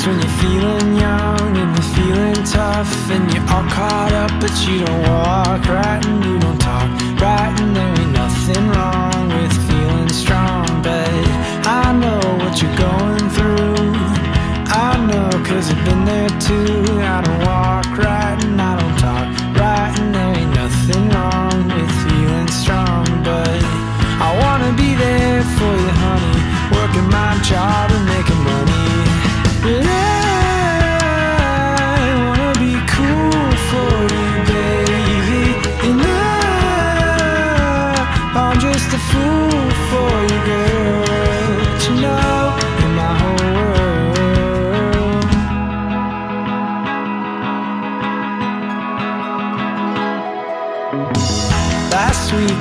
Sometimes when you're feeling young and you're feeling tough and you're all caught up, but you don't walk right and you don't talk right, and there ain't nothing wrong with feeling strong. But I know what you're going through. I know, cause I've been there too.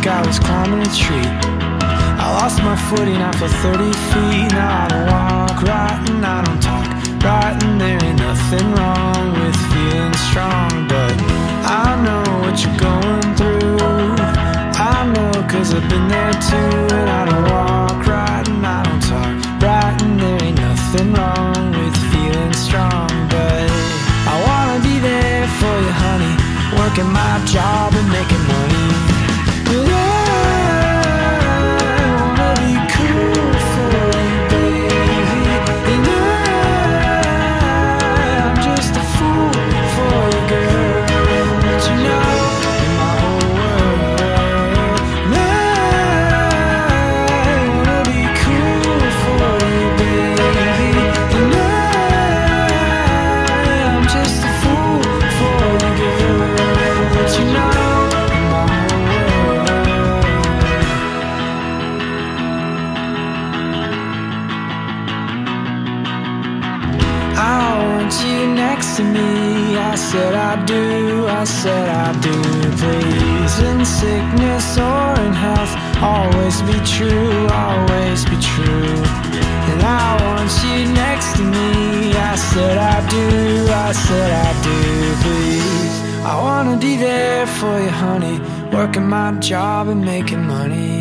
I was climbing a tree. I lost my footing after 30 feet. Now I don't walk right and I don't talk right, and there ain't nothing wrong with feeling strong. But I know what you're going through. I know, cause I've been there too. And I don't walk right and I don't talk right, and there ain't nothing wrong with feeling strong. But I wanna be there for you, honey, working my job and making sickness or in health, always be true, always be true. And I want you next to me. I said I do, I said I do. Please, I wanna be there for you, honey, working my job and making money.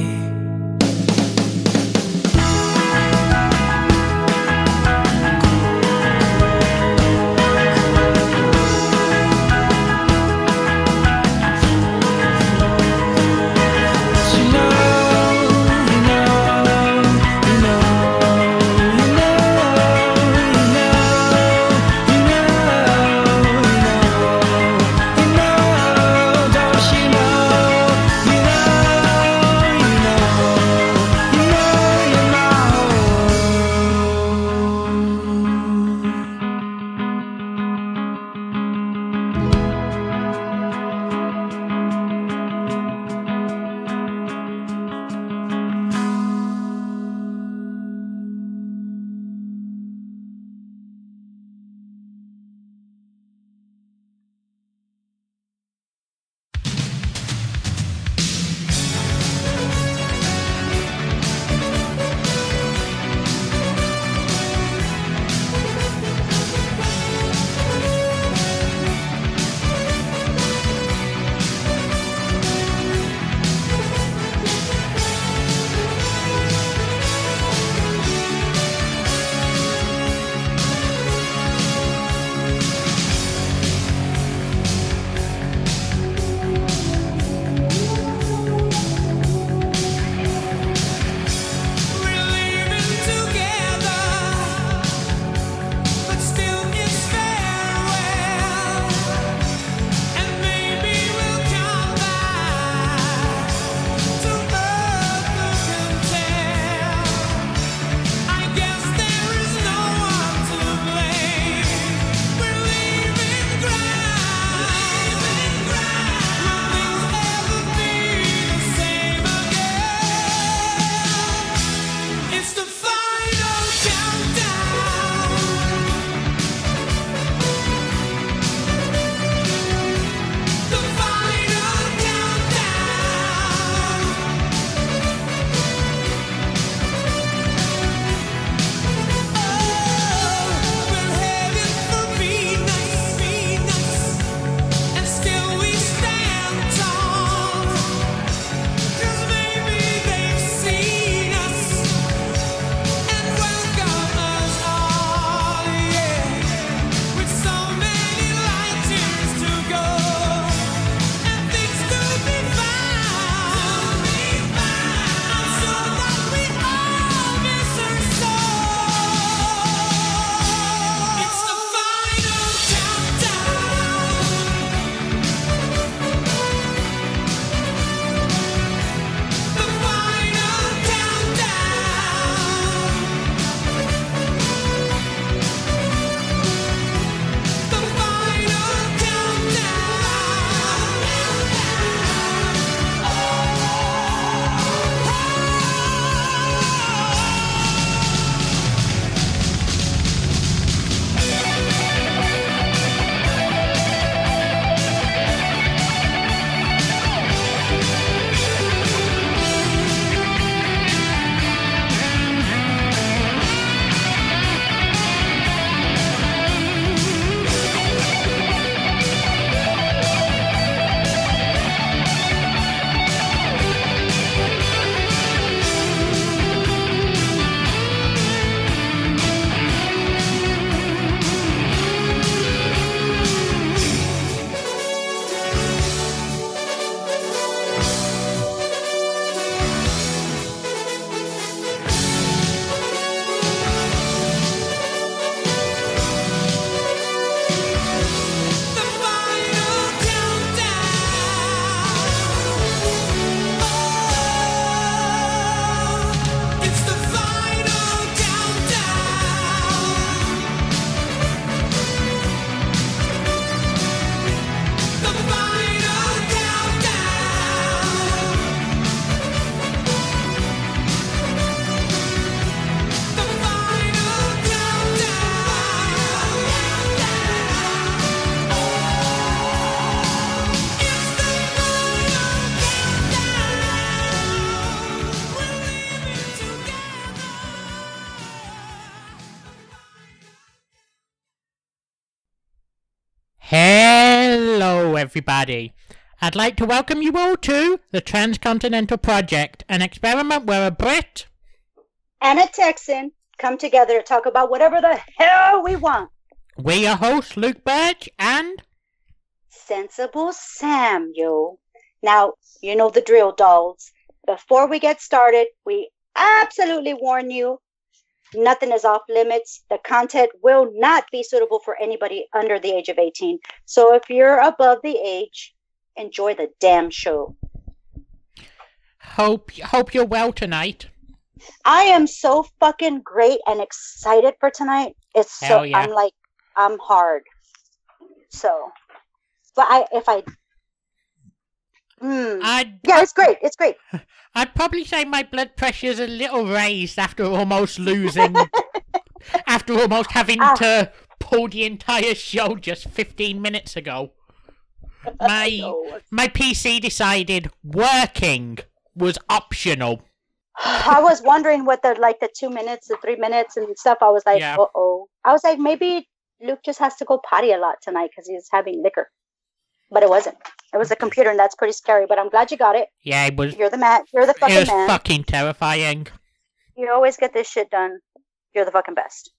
Everybody. I'd like to welcome you all to the Transcontinental Project, an experiment where a Brit and a Texan come together to talk about whatever the hell we want. We your hosts, Luke Birch and Sensible Samuel. Now, you know the drill, dolls. Before we get started, we absolutely warn you nothing is off limits. The content will not be suitable for anybody under the age of 18. So if you're above the age, enjoy the damn show. Hope hope you're well tonight. I am so fucking great and excited for tonight. It's Hell so yeah. I'm like I'm hard. So, but I if I, I'd yeah, it's great. It's great. I'd probably say my blood pressure's a little raised after almost losing, after almost having Ah. to pull the entire show just 15 minutes ago. My know. my PC decided working was optional. I was wondering what the like the two minutes, the three minutes, and stuff. I was like, Yeah. uh oh. I was like, maybe Luke just has to go potty a lot tonight because he's having liquor. But it wasn't. It was a computer, and that's pretty scary. But I'm glad you got it. Yeah, it was. You're the man. You're the fucking man. It fucking was man. fucking terrifying. you always get this shit done. You're the fucking best.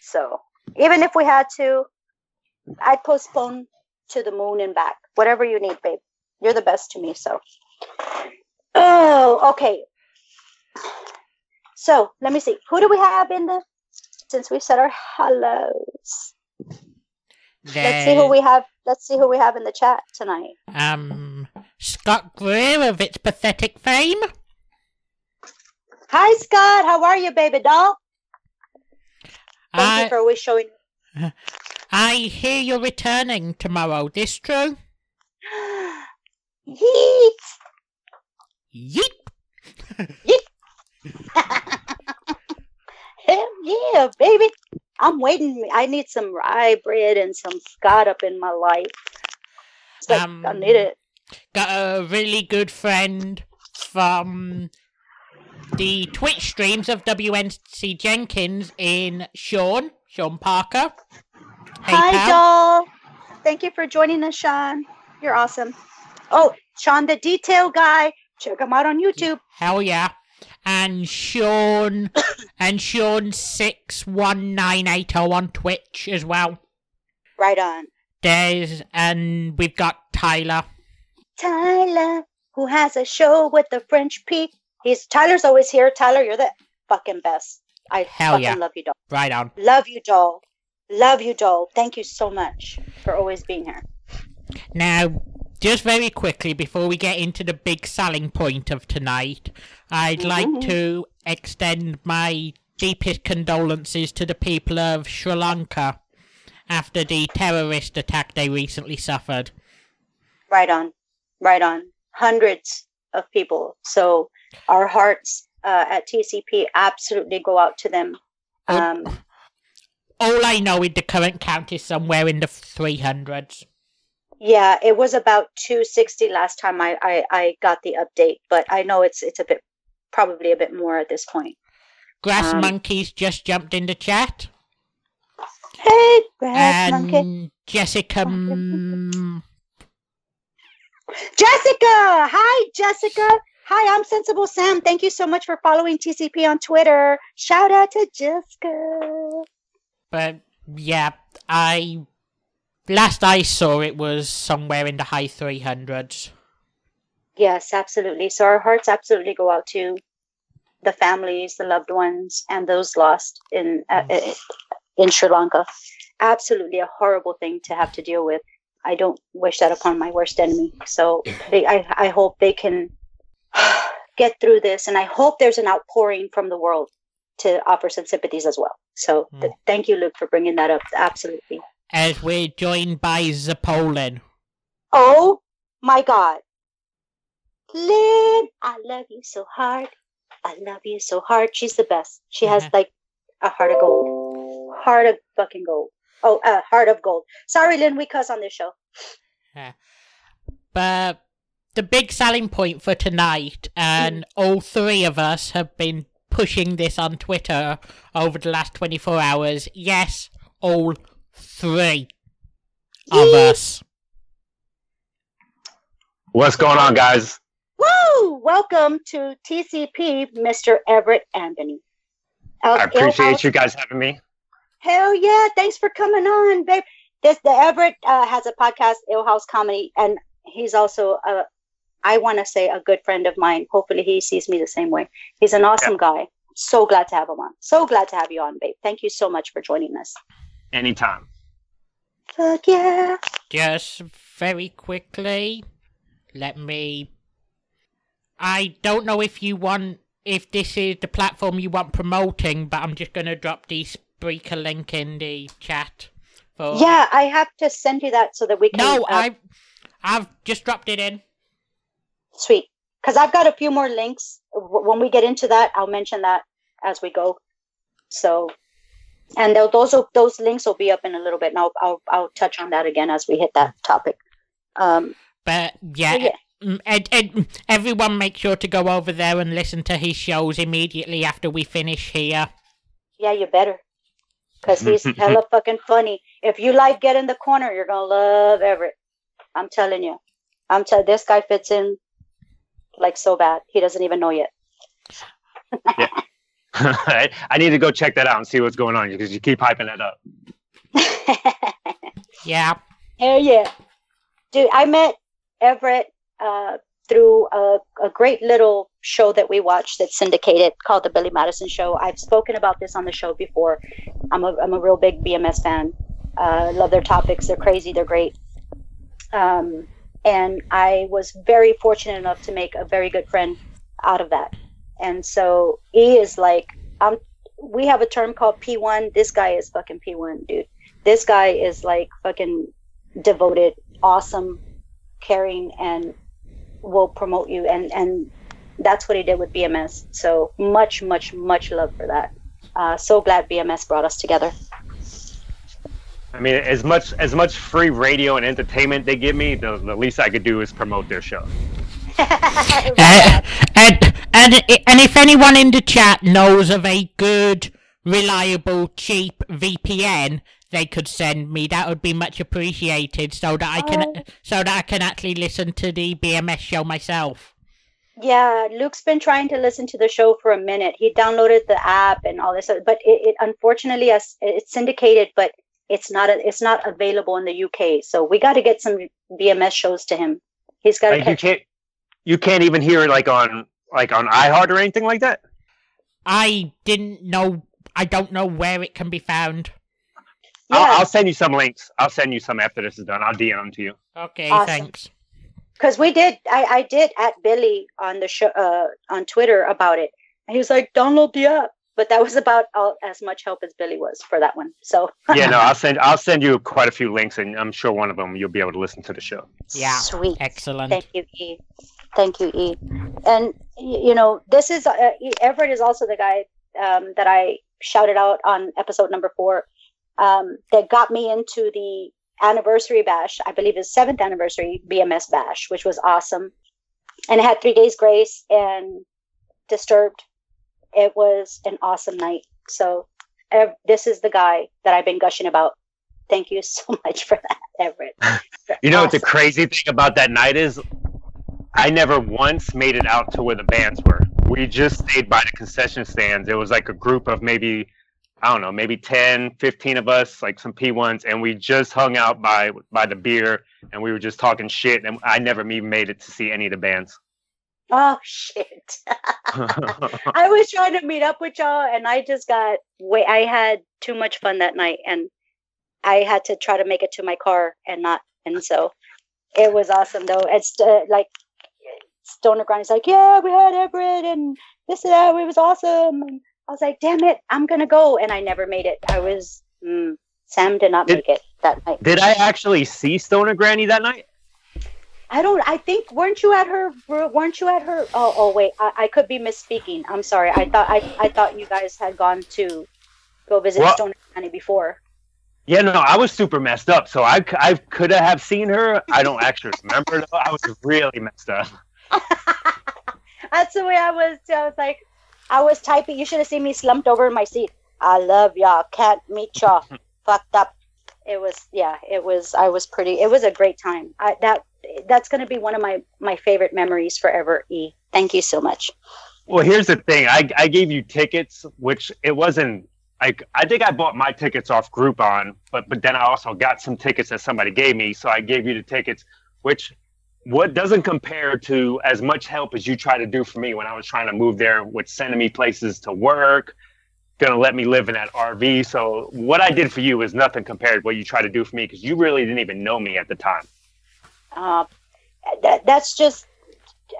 So even if we had to, I'd postpone to the moon and back. Whatever you need, babe. You're the best to me. So. Oh, okay. So let me see. Who do we have in the? Since we said our hellos, let's see who we have. Let's see who we have in the chat tonight. Um, Scott Greer of its pathetic fame. Hi, Scott. How are you, baby doll? Thank I you for always showing. I hear you're returning tomorrow. This true? Yeet. Yeep. Hell yeah, baby. I'm waiting. I need some rye bread and some Scott up in my life. Like, I Um, need it. Got a really good friend from the Twitch streams of WNC Jenkins in Sean, Sean Parker. Hey, Hi, pal. doll. Thank you for joining us, Sean. You're awesome. Oh, Sean, the detail guy. Check him out on YouTube. Hell yeah. And Sean and Sean six one nine eight oh on Twitch as well. Right on. There's and we've got Tyler. Tyler, who has a show with the French Pete. He's Tyler's always here. Tyler, you're the fucking best. I Hell fucking yeah. love you, doll. Right on. Love you, doll. Love you, doll. Thank you so much for always being here. Now, just very quickly before we get into the big selling point of tonight, I'd like Mhm. to extend my deepest condolences to the people of Sri Lanka after the terrorist attack they recently suffered. Right on. Right on. Hundreds of people. So our hearts uh, at TCP absolutely go out to them. Oh. Um, All I know is the current count is somewhere in the 300s. Yeah, it was about 260 last time I, I, I got the update, but I know it's it's a bit probably a bit more at this point. Grass Um, Monkeys just jumped in the chat. Hey, grass and monkey. Jessica. mm, Jessica! Hi, Jessica. Hi, I'm Sensible Sam. Thank you so much for following TCP on Twitter. Shout out to Jessica. But yeah, I last I saw it was somewhere in the high 300s. Yes, absolutely. So our hearts absolutely go out to the families, the loved ones, and those lost in uh, in Sri Lanka. Absolutely a horrible thing to have to deal with. I don't wish that upon my worst enemy. So they, I, I hope they can get through this, and I hope there's an outpouring from the world to offer some sympathies as well. So th- Mm. thank you, Luke, for bringing that up. Absolutely. As we're joined by Zapolin. Oh my God. Lynn, I love you so hard. I love you so hard. She's the best. She has Mhm. like a heart of gold. Heart of fucking gold. Oh, uh, heart of gold. Sorry, Lynn, we cuss on this show. But the big selling point for tonight, and all three of us have been pushing this on Twitter over the last 24 hours. Yes, all three of Yeet. us. What's going on, guys? Woo! Welcome to TCP, Mr. Everett Anthony. Of I appreciate Ill you guys having me. Hell yeah! Thanks for coming on, babe. This the Everett uh, has a podcast, Ill House Comedy, and he's also a, I want to say a good friend of mine. Hopefully, he sees me the same way. He's an awesome guy. So glad to have him on. So glad to have you on, babe. Thank you so much for joining us. Anytime. Fuck yeah! Just very quickly, let me. I don't know if you want. If this is the platform you want promoting, but I'm just gonna drop the Spreaker link in the chat. For... Yeah, I have to send you that so that we can. No, uh, I, I've just dropped it in. Sweet. Because I've got a few more links. When we get into that, I'll mention that as we go. So, and those those links will be up in a little bit, and I'll I'll, I'll touch on that again as we hit that topic. Um, But yeah, yeah, mm, ed, ed, everyone make sure to go over there and listen to his shows immediately after we finish here. yeah, you better. Because he's hella fucking funny. If you like Get in the Corner, you're gonna love Everett. I'm telling you. I'm telling this guy fits in like so bad. He doesn't even know yet. I I need to go check that out and see what's going on because you keep hyping that up. Yeah, Hell yeah. Dude, I met Everett uh, through a, a great little show that we watched that's syndicated called The Billy Madison Show. I've spoken about this on the show before. I'm a, I'm a real big BMS fan. Uh, love their topics. They're crazy. They're great. Um, and I was very fortunate enough to make a very good friend out of that. And so he is like, um, we have a term called P1. This guy is fucking P1, dude. This guy is like fucking devoted, awesome, caring, and will promote you. And and that's what he did with BMS. So much, much, much love for that. Uh, so glad BMS brought us together. I mean, as much as much free radio and entertainment they give me, the, the least I could do is promote their show. Uh, and, and and if anyone in the chat knows of a good, reliable, cheap VPN, they could send me. That would be much appreciated, so that I can Oh. so that I can actually listen to the BMS show myself. Yeah, Luke's been trying to listen to the show for a minute. He downloaded the app and all this, but it, it unfortunately as it's syndicated, but it's not a, it's not available in the UK. So we got to get some BMS shows to him. He's got to catch. can't you can't even hear it like on like on iHeart or anything like that. I didn't know. I don't know where it can be found. Yeah, I'll, I'll send you some links. I'll send you some after this is done. I'll DM them to you. Okay, Awesome. thanks. because we did. I I did at Billy on the show uh, on Twitter about it. And he was like, "Download the app." But that was about all, as much help as Billy was for that one. So Yeah, no, I'll send I'll send you quite a few links, and I'm sure one of them you'll be able to listen to the show. Yeah. sweet. Excellent. Thank you, E. Thank you, E. And you know, this is uh, Everett is also the guy um, that I shouted out on episode number four um, that got me into the anniversary bash. I believe it's seventh anniversary BMS bash, which was awesome, and it had three days grace and disturbed. It was an awesome night. So ev- this is the guy that I've been gushing about. Thank you so much for that, Everett. You know what the crazy thing about that night is? I never once made it out to where the bands were. We just stayed by the concession stands. It was like a group of maybe, I don't know, maybe 10, 15 of us, like some P1s, and we just hung out by by the beer and we were just talking shit. And I never even made it to see any of the bands. Oh shit. I was trying to meet up with y'all and I just got way I had too much fun that night and I had to try to make it to my car and not and so it was awesome though. It's uh, like Stoner Grind is like, yeah, we had Everett and this and that. It was awesome. And I was like, damn it, I'm gonna go, and I never made it. I was mm, Sam did not Did- make it that night. Did I actually see Stoner Granny that night? I don't. I think weren't you at her? Weren't you at her? Oh, oh wait. I, I could be misspeaking. I'm sorry. I thought I, I thought you guys had gone to go visit Well- Stone County before. Yeah, no, I was super messed up. So I, I could have seen her. I don't actually remember. Though. I was really messed up. That's the way I was. Too. I was like, I was typing. You should have seen me slumped over in my seat. I love y'all. Can't meet y'all. Fucked up. It was yeah. It was. I was pretty. It was a great time. I that that's going to be one of my my favorite memories forever. E, thank you so much. Well, here's the thing. I I gave you tickets, which it wasn't like I think I bought my tickets off Groupon, but but then I also got some tickets that somebody gave me, so I gave you the tickets, which what doesn't compare to as much help as you try to do for me when I was trying to move there with sending me places to work, gonna let me live in that RV. So what I did for you is nothing compared to what you tried to do for me because you really didn't even know me at the time. Uh, that that's just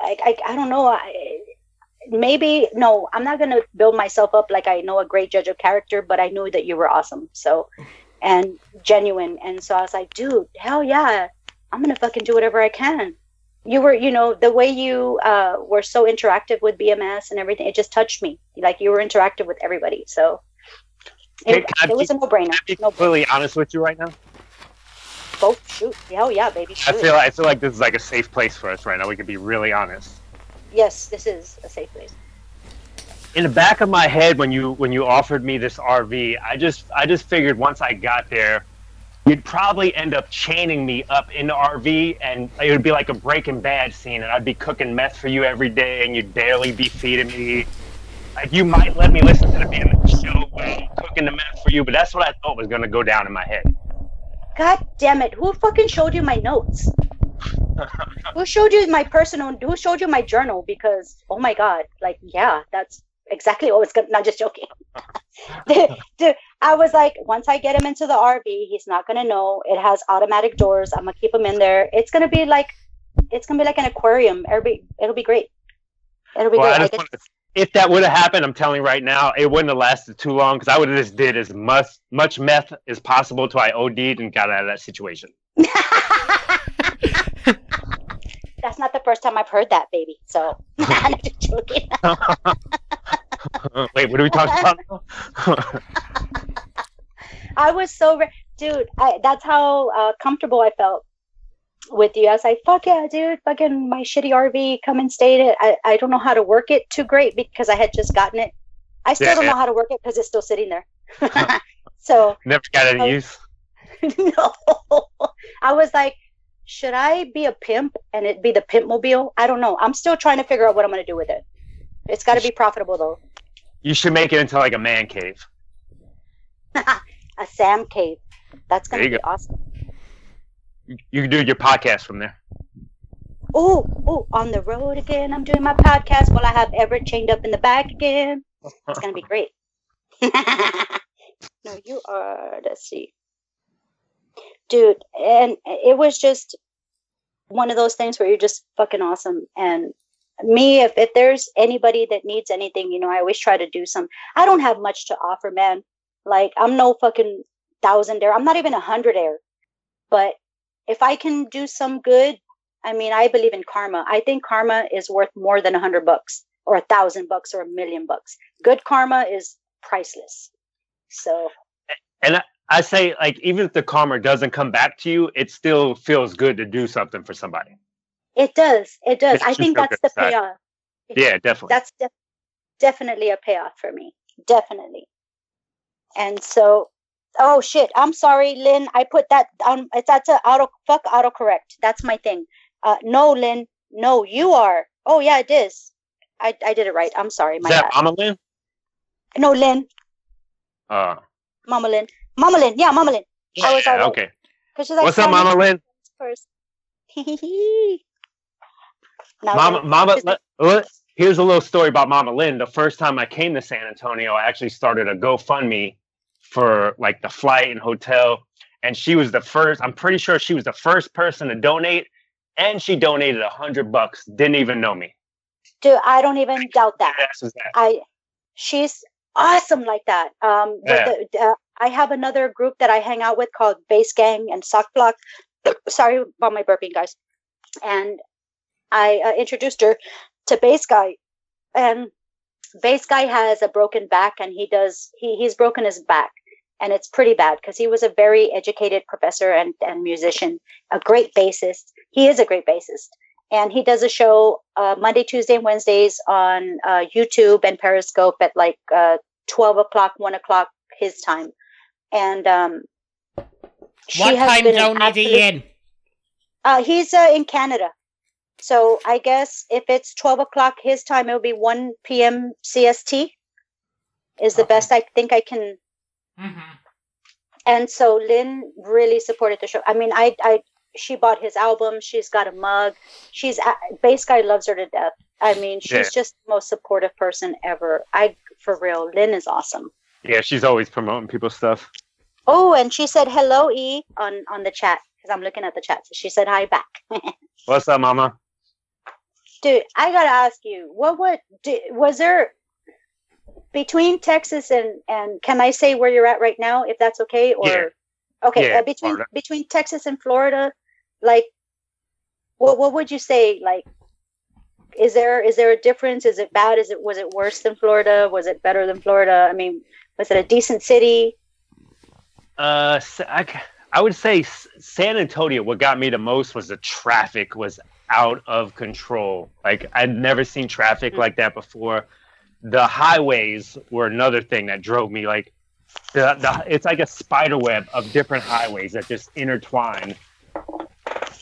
I, I, I don't know. I, maybe no, I'm not gonna build myself up like I know a great judge of character, but I knew that you were awesome. So and genuine. And so I was like, dude, hell yeah, I'm gonna fucking do whatever I can. You were, you know, the way you uh, were so interactive with BMS and everything, it just touched me. Like you were interactive with everybody. So it, it was a no brainer. Be no completely honest with you right now. Oh shoot, hell yeah, baby. Shoot. I feel I feel like this is like a safe place for us right now. We can be really honest. Yes, this is a safe place. In the back of my head, when you when you offered me this RV, I just I just figured once I got there, you'd probably end up chaining me up in the RV, and it would be like a Breaking Bad scene, and I'd be cooking meth for you every day, and you'd barely be feeding me. Like you might let me listen to the BMS show while I'm cooking the meth for you, but that's what I thought was gonna go down in my head. God damn it! Who fucking showed you my notes? who showed you my personal? Who showed you my journal? Because oh my god, like yeah, that's exactly what was. Not just joking. Dude, I was like, once I get him into the RV, he's not gonna know. It has automatic doors. I'm gonna keep him in there. It's gonna be like, it's gonna be like an aquarium. Everybody, it'll be great. It'll be well, great. if that would have happened, I'm telling you right now, it wouldn't have lasted too long because I would have just did as much much meth as possible till I OD'd and got out of that situation. That's not the first time I've heard that, baby. So I'm just joking. Wait, what are we talking about? I was so, re- dude. I, that's how uh, comfortable I felt with you. I was like, "Fuck yeah, dude! Fucking my shitty RV, come and stay in it." I, I don't know how to work it too great because I had just gotten it. I still yeah, don't yeah. know how to work it because it's still sitting there. so never got any use. no, I was like, should I be a pimp and it be the pimp mobile? I don't know. I'm still trying to figure out what I'm going to do with it. It's got to be profitable though. You should make it into like a man cave. a Sam cave. That's going to be go. awesome. You can do your podcast from there. Oh, oh, on the road again. I'm doing my podcast while I have Everett chained up in the back again. It's going to be great. no, you are. Let's see dude and it was just one of those things where you're just fucking awesome and me if, if there's anybody that needs anything you know i always try to do some i don't have much to offer man like i'm no fucking thousand air i'm not even a hundred air but if i can do some good i mean i believe in karma i think karma is worth more than a hundred bucks or a thousand bucks or a million bucks good karma is priceless so and I say like even if the karma doesn't come back to you, it still feels good to do something for somebody. It does. It does. It's I think that's the payoff. Yeah, definitely. That's de- definitely a payoff for me. Definitely. And so, oh shit! I'm sorry, Lynn. I put that on. It's that's a auto fuck autocorrect. That's my thing. Uh, no, Lynn. No, you are. Oh yeah, it is. I I did it right. I'm sorry. My is that Mama Lynn? No, Lynn. Uh. Mama Lynn. Mama Lynn. Yeah, Mama Lynn. Yeah, I was okay. Like, What's up, Mama Lynn? First. Mama, Mama, let, here's a little story about Mama Lynn. The first time I came to San Antonio, I actually started a GoFundMe for like the flight and hotel. And she was the first, I'm pretty sure she was the first person to donate. And she donated a hundred bucks. Didn't even know me. Dude, I don't even doubt that. that. I, she's awesome like that. Um, yeah. the, the, uh, I have another group that I hang out with called Bass Gang and Sock Block. Sorry about my burping, guys. And I uh, introduced her to Bass Guy, and Bass Guy has a broken back, and he does he he's broken his back, and it's pretty bad because he was a very educated professor and and musician, a great bassist. He is a great bassist, and he does a show uh, Monday, Tuesday, and Wednesdays on uh, YouTube and Periscope at like uh, twelve o'clock, one o'clock his time and um, what time zone is he in? Uh, he's uh, in Canada. So I guess if it's 12 o'clock his time, it'll be 1 p.m. CST, is the Okay. best I think I can. Mm-hmm. And so Lynn really supported the show. I mean, I, I, she bought his album. She's got a mug. She's, Bass Guy loves her to death. I mean, she's Yeah. just the most supportive person ever. I, for real, Lynn is awesome. Yeah, she's always promoting people's stuff. Oh, and she said hello, E, on, on the chat because I'm looking at the chat. So she said hi back. What's up, Mama? Dude, I gotta ask you, what what di was there between Texas and and can I say where you're at right now, if that's okay? Or Yeah. okay, Yeah, uh, between Florida. between Texas and Florida, like, what what would you say? Like, is there is there a difference? Is it bad? Is it was it worse than Florida? Was it better than Florida? I mean, was it a decent city? Uh, I, I would say San Antonio. What got me the most was the traffic was out of control. Like I'd never seen traffic Mm. like that before. The highways were another thing that drove me. Like the, the it's like a spider web of different highways that just intertwine.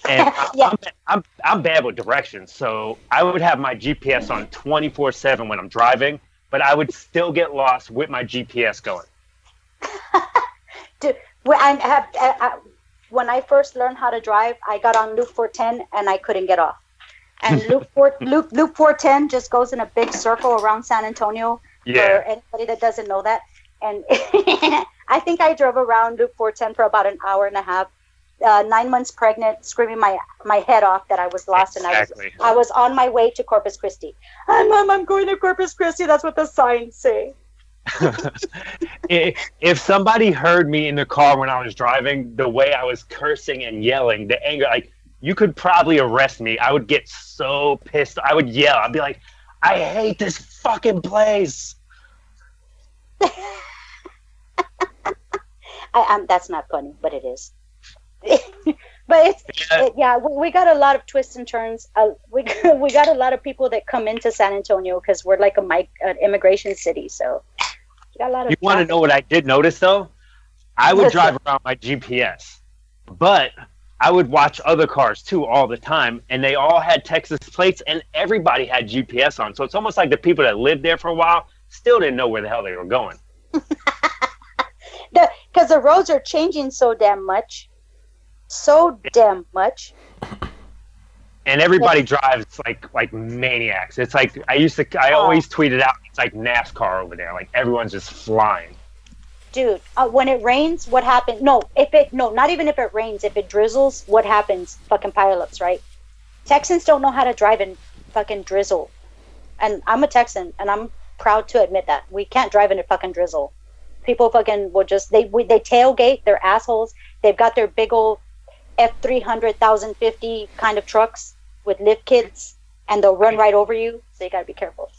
And I, Yeah. I'm, I'm I'm bad with directions, so I would have my GPS on 24 seven when I'm driving, but I would still get lost with my GPS going. Well, I have I, I, when I first learned how to drive, I got on Loop 410 and I couldn't get off. And Loop 4 Loop Loop 410 just goes in a big circle around San Antonio Yeah. for anybody that doesn't know that. And I think I drove around Loop 410 for about an hour and a half. Uh, nine months pregnant, screaming my my head off that I was lost Exactly. and I was I was on my way to Corpus Christi. Hi, mom, I'm going to Corpus Christi. That's what the signs say. If somebody heard me in the car when I was driving, the way I was cursing and yelling, the anger, like you could probably arrest me. I would get so pissed. I would yell. I'd be like, I hate this fucking place. I, um, that's not funny, but it is. but it's Yeah. it, yeah, we, we got a lot of twists and turns. Uh, we we got a lot of people that come into San Antonio because we're like a mic, an immigration city. So we got a lot of. You want to know what I did notice though? I would drive around my GPS, but I would watch other cars too all the time, and they all had Texas plates, and everybody had GPS on. So it's almost like the people that lived there for a while still didn't know where the hell they were going. because the roads are changing so damn much, so damn much. and everybody drives like like maniacs. It's like I used to. I Oh. always tweeted out. It's like NASCAR over there. Like everyone's just flying. Dude, uh, when it rains, what happens? No, if it no, not even if it rains. If it drizzles, what happens? Fucking pileups, right? Texans don't know how to drive in fucking drizzle, and I'm a Texan, and I'm proud to admit that we can't drive in a fucking drizzle. People fucking will just they we, they tailgate. They're assholes. They've got their big old F three hundred thousand fifty kind of trucks with lift kits, and they'll run right over you. So you gotta be careful.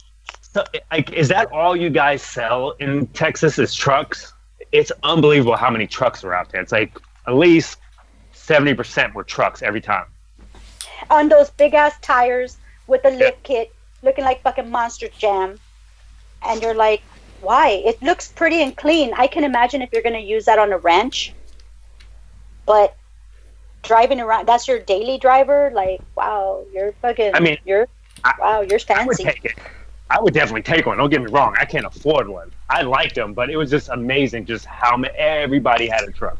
So, like, is that all you guys sell in Texas? Is trucks? It's unbelievable how many trucks are out there. It's like at least seventy percent were trucks every time. on those big ass tires with the lift kit looking like fucking monster jam. And you're like why? It looks pretty and clean. I can imagine if you're going to use that on a ranch. But driving around that's your daily driver? Like wow you're fucking I mean, you're I- wow you're I would fancy. take it. I would definitely take one. Don't get me wrong. I can't afford one. I liked them, but it was just amazing just how ma- everybody had a truck.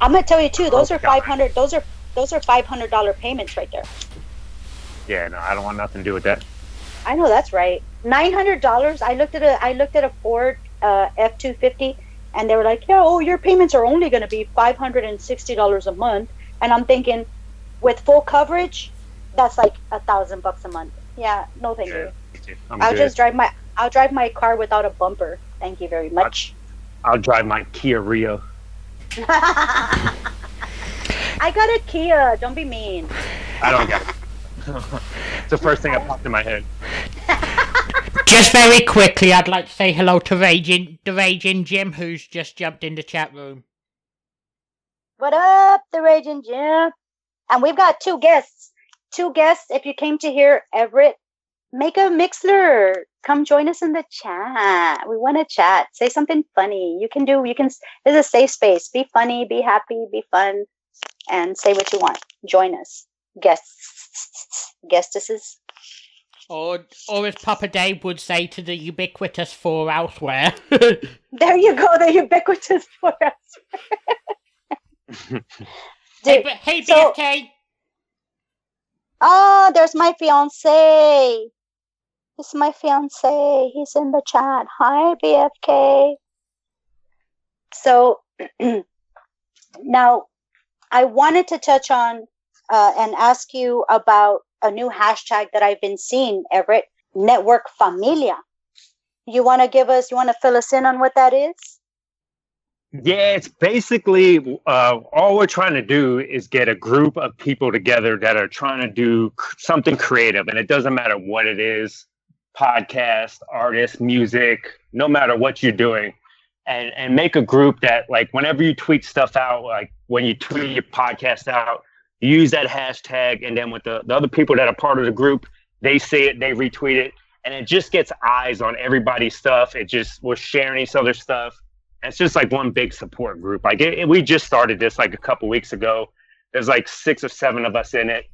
i'm going to tell you too those Oh, are God. 500 those are those are $500 payments right there Yeah, no, I don't want nothing to do with that. I know that's right. Nine hundred dollars. I looked at a I looked at a Ford uh, F two fifty, and they were like, "Yeah, oh, your payments are only going to be five hundred and sixty dollars a month." And I'm thinking, with full coverage, that's like a thousand bucks a month. Yeah, no, thank Yeah, you. I'm I'll good. just drive my I'll drive my car without a bumper. Thank you very much. I'll drive my Kia Rio. I got a Kia. Don't be mean. I don't get it. it's the first thing that popped in my head. Just very quickly, I'd like to say hello to Raging, the Raging Jim, who's just jumped in the chat room. What up, the Raging Jim? And we've got two guests. Two guests. If you came to hear Everett, make a Mixlr. Come join us in the chat. We want to chat. Say something funny. You can do. You can. This is a safe space. Be funny. Be happy. Be fun. and say what you want. Join us. Guests, guestesses. Or, or as Papa Dave would say to the ubiquitous four elsewhere. There you go, the ubiquitous four hey, Dude, but- hey, so- BFK. oh, ah, there's my fiance. This is my fiance. He's in the chat. Hi, BFK. So now I wanted to touch on uh, and ask you about a new hashtag that I've been seeing, Everett Network Familia. You want to give us, you want to fill us in on what that is? Yeah, it's basically uh, all we're trying to do is get a group of people together that are trying to do something creative, and it doesn't matter what it is podcast, artist, music, no matter what you're doing. And, and make a group that, like, whenever you tweet stuff out, like when you tweet your podcast out, use that hashtag, and then with the, the other people that are part of the group, they see it, they retweet it, and it just gets eyes on everybody's stuff. It just, we're sharing each other's stuff it's just like one big support group. Like it, it- we just started this like a couple weeks ago. There's like six or seven of us in it.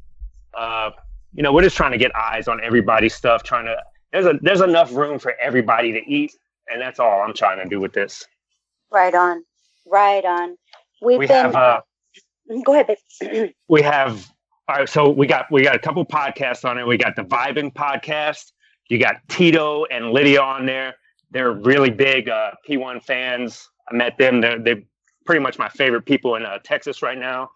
Uh, you know, we're just trying to get eyes on everybody's stuff. Trying to there's a there's enough room for everybody to eat, and that's all I'm trying to do with this. Right on. Right on. We've We been. have uh, go ahead, babe. we have all right. So we got we got a couple podcasts on it. We got the Vibing podcast. You got Tito and Lydia on there. They're really big uh, P1 fans. I met them. They're they're pretty much my favorite people in uh, Texas right now.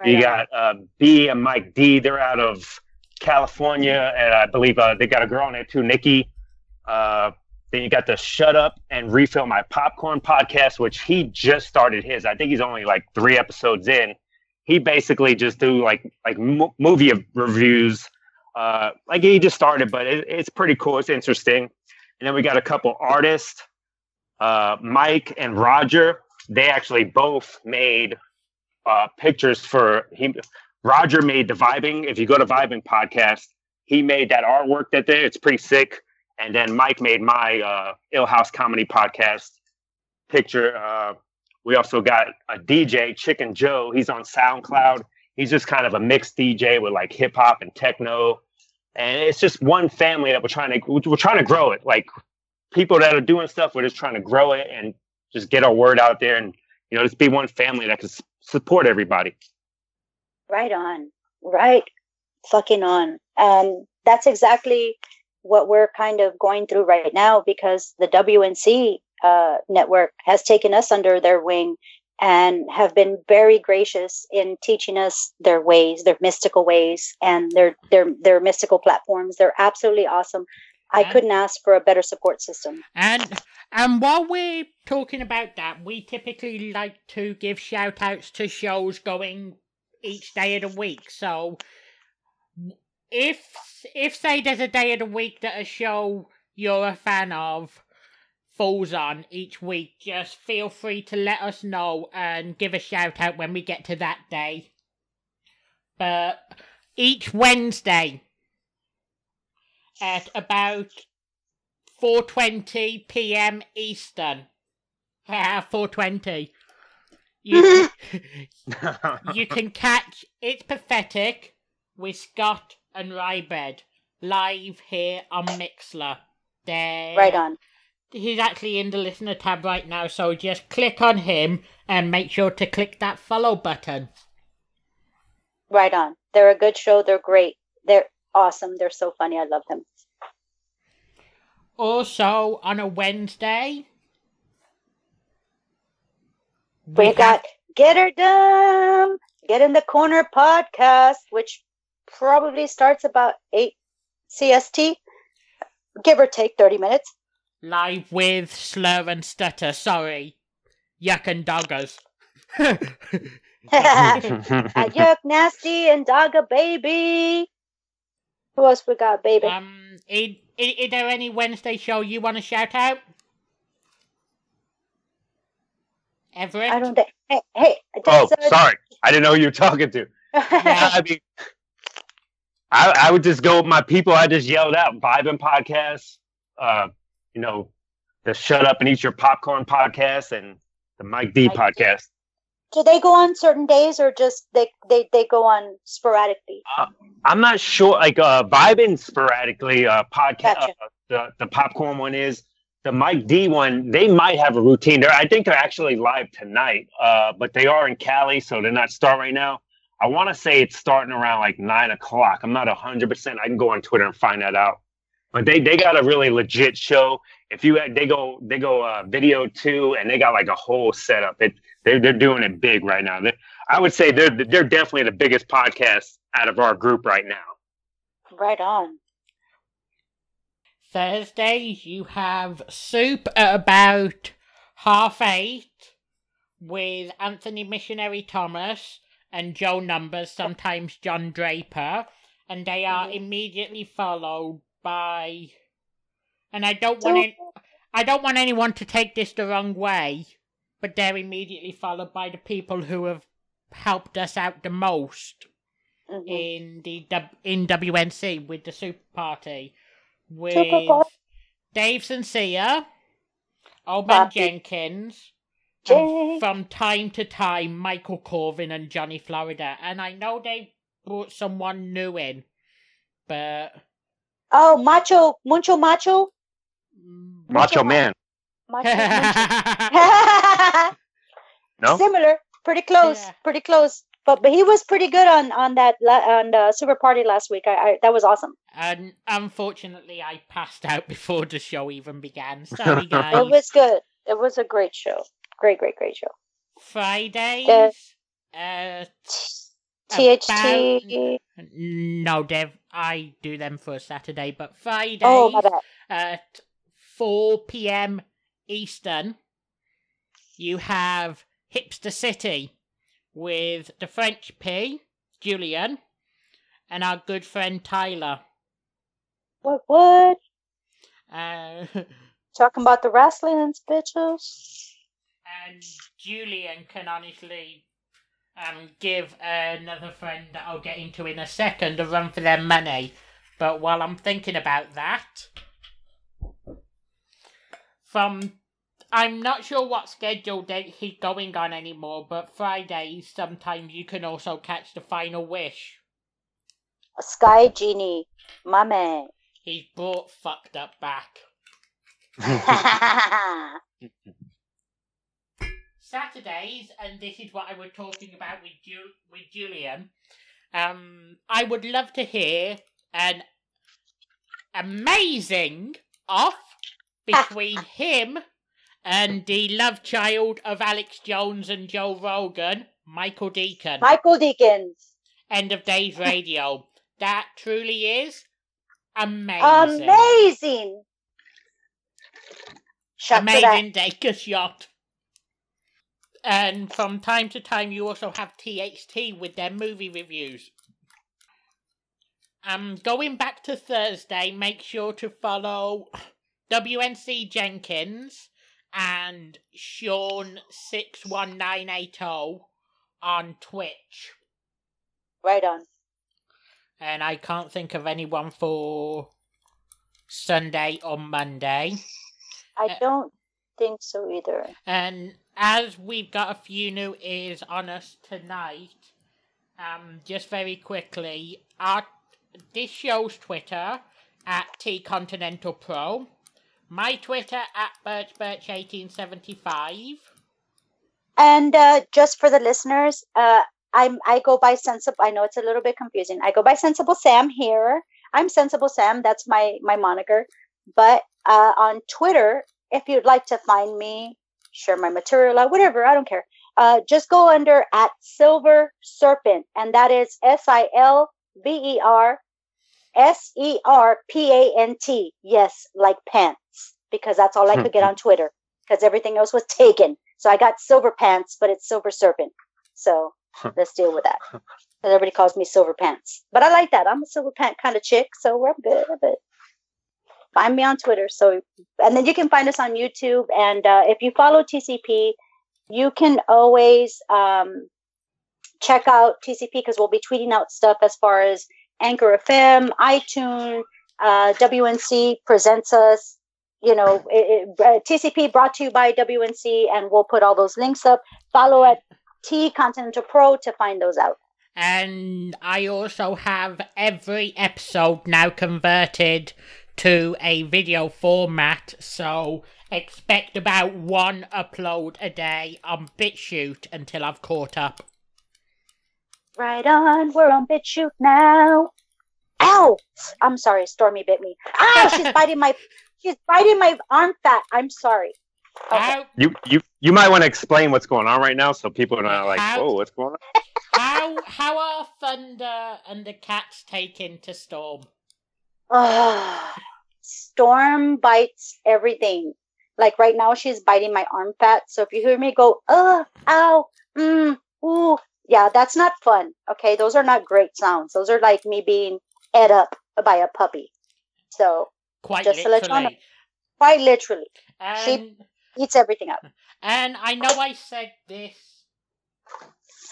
Right you on. got uh, B and Mike D. They're out of California, and I believe uh, they got a girl on there too, Nikki. Uh, then you got the Shut Up and Refill My Popcorn podcast, which he just started his. I think he's only like three episodes in. He basically just do like like mo- movie reviews. Uh, like he just started, but it, it's pretty cool. It's interesting. And then we got a couple artists, uh, Mike and Roger. They actually both made uh, pictures for he. Roger made the vibing. If you go to Vibing podcast, he made that artwork that day. It's pretty sick. And then Mike made my uh, Ill House Comedy podcast picture. Uh, we also got a DJ, Chicken Joe. He's on SoundCloud. He's just kind of a mixed DJ with like hip hop and techno. And it's just one family that we're trying to we're trying to grow it. Like people that are doing stuff, we're just trying to grow it and just get our word out there and you know just be one family that can support everybody. Right on. Right fucking on. Um, that's exactly what we're kind of going through right now because the WNC uh, network has taken us under their wing and have been very gracious in teaching us their ways, their mystical ways, and their their their mystical platforms. They're absolutely awesome. I And- couldn't ask for a better support system. And and while we're talking about that, we typically like to give shout outs to shows going each day of the week. So if if say there's a day of the week that a show you're a fan of falls on each week, just feel free to let us know and give a shout out when we get to that day. But each Wednesday at about 4:20 p.m. Eastern. Ah, 4:20. You you can catch It's Pathetic with Scott and Rybed live here on Mixlr. There. Right on. He's actually in the listener tab right now, so just click on him and make sure to click that follow button. Right on. They're a good show. They're great. They're awesome. They're so funny. I love them. Also, on a Wednesday, We have- got Get Her Done, Get in the Corner podcast, which probably starts about 8 CST, give or take 30 minutes. live with Slur and Stutter. Sorry, Yuck and Doggers. Uh, Yuck Nasty and Dogga Baby. Who else we got, baby? um, is, is there any Wednesday show you want to shout out? Everett? I don't think. Hey, hey. oh, does, uh, sorry, I didn't know who you were talking to. I mean, I, I would just go with my people. I just yelled out Vibing podcast, uh, you know, the Shut Up and Eat Your Popcorn podcast and the Mike D Mike D. podcast. Do they go on certain days or just they they, they go on sporadically? I'm not sure. Like uh, vibing sporadically. Uh, podcast. Gotcha. Uh, the the popcorn one is the Mike D one. They might have a routine. They're, I think they're actually live tonight. Uh, but they are in Cali, so they're not starting right now. I want to say it's starting around like nine o'clock. I'm not hundred percent. I can go on Twitter and find that out. But they they got a really legit show. If you they go they go uh, video too, and they got like a whole setup. It they're they're doing it big right now. They, I would say they're they're definitely the biggest podcast out of our group right now. Right on. Thursdays you have soup at about half eight with Anthony Missionary Thomas and Joe Numbers, sometimes John Draper, and they are Mhm. immediately followed by. And I don't want any, I don't want anyone to take this the wrong way, but they're immediately followed by the people who have helped us out the most Mhm. in the in WNC with the Super Party with Super Dave Sincere, Old Man Papi. Jenkins, and from time to time Michael Corvin and Johnny Florida. And I know they brought someone new in, but Oh, macho, mucho macho, mm, Macho Man. macho. mucho. No. Similar, pretty close, Yeah. pretty close. But but he was pretty good on on that on the super party last week. I, I that was awesome. And unfortunately I passed out before the show even began. Sorry guys. It was good. It was a great show. Great, great, great show. Fridays. Uh, THT. no, Dev. I do them for Saturday, but Fridays Oh my bad. at 4 p.m. Eastern, you have Hipster City with the French P, Julian, and our good friend Tyler. What? What? Uh, Talking about the wrestling's bitches. and Julian can honestly um, give another friend that I'll get into in a second a run for their money. But while I'm thinking about that, from I'm not sure what schedule date he's going on anymore, but Fridays sometimes you can also catch the final wish. A Sky Genie, my man. He's brought fucked up back. Saturdays, and this is what I was talking about with Ju- with Julian. Um, I would love to hear an amazing off between him and the love child of Alex Jones and Joe Rogan, Michael Deacon. Michael Deacons. End of Days Radio. That truly is amazing. Amazing. That. Amazing a shot. And from time to time, you also have THT with their movie reviews. Um, going back to Thursday, make sure to follow WNC Jenkins and Sean six one nine eight zero on Twitch. Right on. And I can't think of anyone for Sunday or Monday. I Uh, don't think so either. And as we've got a few new ears on us tonight, um, just very quickly, our this show's Twitter at T Continental Pro, my Twitter at BirchBirch1875. And uh, just for the listeners, uh, I'm I go by sensible. I know it's a little bit confusing. I go by sensible Sam here. I'm sensible Sam. That's my my moniker. But uh, on Twitter, if you'd like to find me, share my material out, whatever, I don't care. Uh, just go under at Silver Serpent, and that is S I L V E R S E R P A N T. Yes, like pants, because that's all I could get on Twitter, because everything else was taken. So I got Silver Pants, but it's Silver Serpent. So let's deal with that. 'Cause Everybody calls me Silver Pants, but I like that. I'm a Silver Pant kind of chick, so we're good. But find me on Twitter. So, and then you can find us on YouTube. And uh, if you follow TCP, you can always um, check out TCP because we'll be tweeting out stuff as far as Anchor FM, iTunes, uh, WNC presents us. You know, it, it, uh, TCP brought to you by WNC, and we'll put all those links up. Follow at T Continental Pro to find those out. And I also have every episode now converted to a video format, so expect about one upload a day on BitChute until I've caught up. Right on, we're on BitChute now. Ow! I'm sorry, Stormy bit me. Ah, she's biting my, she's biting my arm fat. I'm sorry. Okay. How, You you you might want to explain what's going on right now, so people are not like, How- "Whoa, what's going on?" how, how are Thunder and the cats taken to Storm? Ah, Storm bites everything. Like right now, she's biting my arm fat. So if you hear me go, uh, ow, mm, ooh, yeah, that's not fun. Okay, those are not great sounds. Those are like me being ed up by a puppy. So Quite Just to let you know. literally. quite literally, And, eats everything up. and I know I said this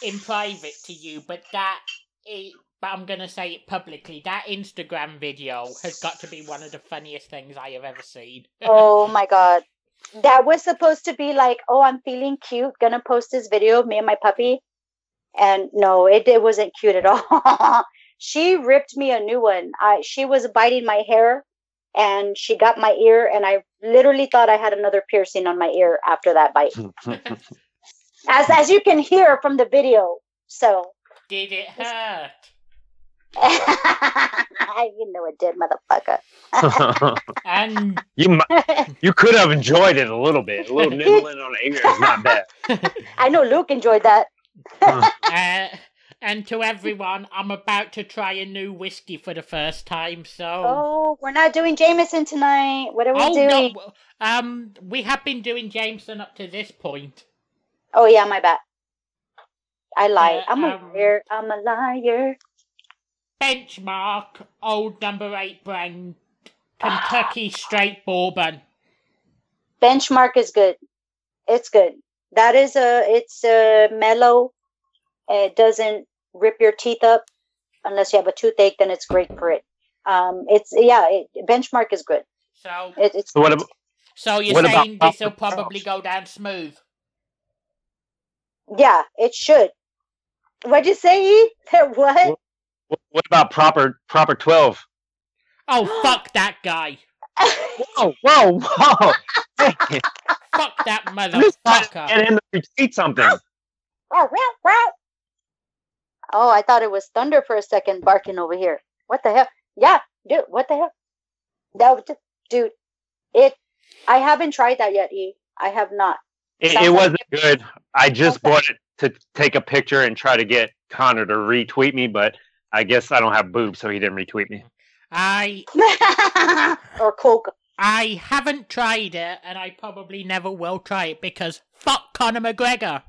in private to you, but that i but I'm gonna say it publicly. That Instagram video has got to be one of the funniest things I have ever seen. Oh my god. That was supposed to be like, oh, I'm feeling cute, gonna post this video of me and my puppy. And no, it, it wasn't cute at all. she ripped me a new one. I she was biting my hair and she got my ear and I literally thought I had another piercing on my ear after that bite. As as you can hear from the video. So Did it hurt? you know it did, motherfucker. And you mi- you could have enjoyed it a little bit. A little nibbling on the ear is not bad. I know Luke enjoyed that. uh, and to everyone, I'm about to try a new whiskey for the first time. So Oh, we're not doing Jameson tonight. What are we Oh, doing? no, um, we have been doing Jameson up to this point. Oh yeah, my bad. I lied. Uh, I'm a um, liar. I'm a liar. Benchmark old number eight brand Kentucky straight bourbon. Benchmark is good. It's good. That is a. It's a mellow. It doesn't rip your teeth up unless you have a toothache. Then it's great for it. Um, it's yeah. It, benchmark is good. So, It, it's So what? ab- so you're What about saying this will probably go down smooth? yeah. It should. What'd you say? E? What? What- What about proper proper twelve? Oh, fuck that guy! Whoa, whoa, whoa! Fuck that I'm just trying to motherfucker! get him to retweet something. Oh, I thought it was thunder for a second barking over here. What the hell? Yeah, dude, what the hell? That was just- dude, it I haven't tried that yet, E. I have not. It, it wasn't good. I just Okay. bought it to take a picture and try to get Conor to retweet me, but I guess I don't have boobs, so he didn't retweet me. I or Coke. I haven't tried it, and I probably never will try it because fuck Conor McGregor.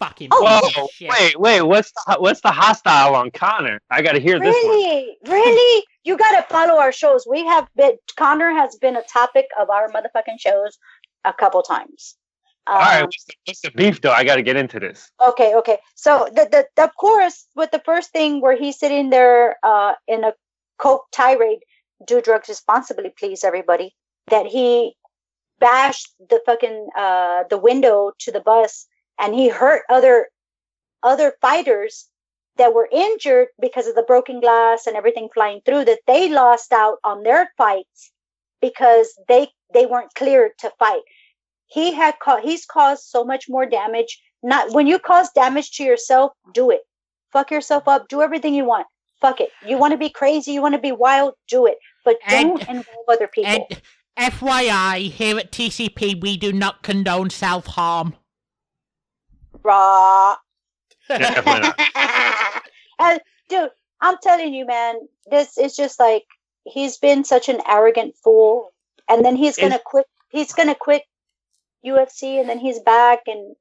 Fucking Oh, Whoa, shit. wait, wait, what's the, what's the hostile on Conor? I got to hear this. Really? Really? You gotta follow our shows. We have been Conor has been a topic of our motherfucking shows a couple times. Um, All right, what's the, what's the beef though? I got to get into this. Okay, okay. So the, the, the of course with the first thing where he's sitting there uh in a coke tirade, do drugs responsibly, please, everybody. That he bashed the fucking uh the window to the bus and he hurt other other fighters that were injured because of the broken glass and everything flying through that they lost out on their fights because they they weren't cleared to fight. He had ca- he's caused so much more damage. Not when you cause damage to yourself do it. Fuck yourself up. Do everything you want. Fuck it. You want to be crazy. You want to be wild. Do it. But don't involve other people. And FYI, here at TCP, we do not condone self harm. Raw. Definitely not. and dude, I'm telling you, man, this is just like he's been such an arrogant fool, and then he's gonna quit. He's gonna quit UFC, and then he's back, and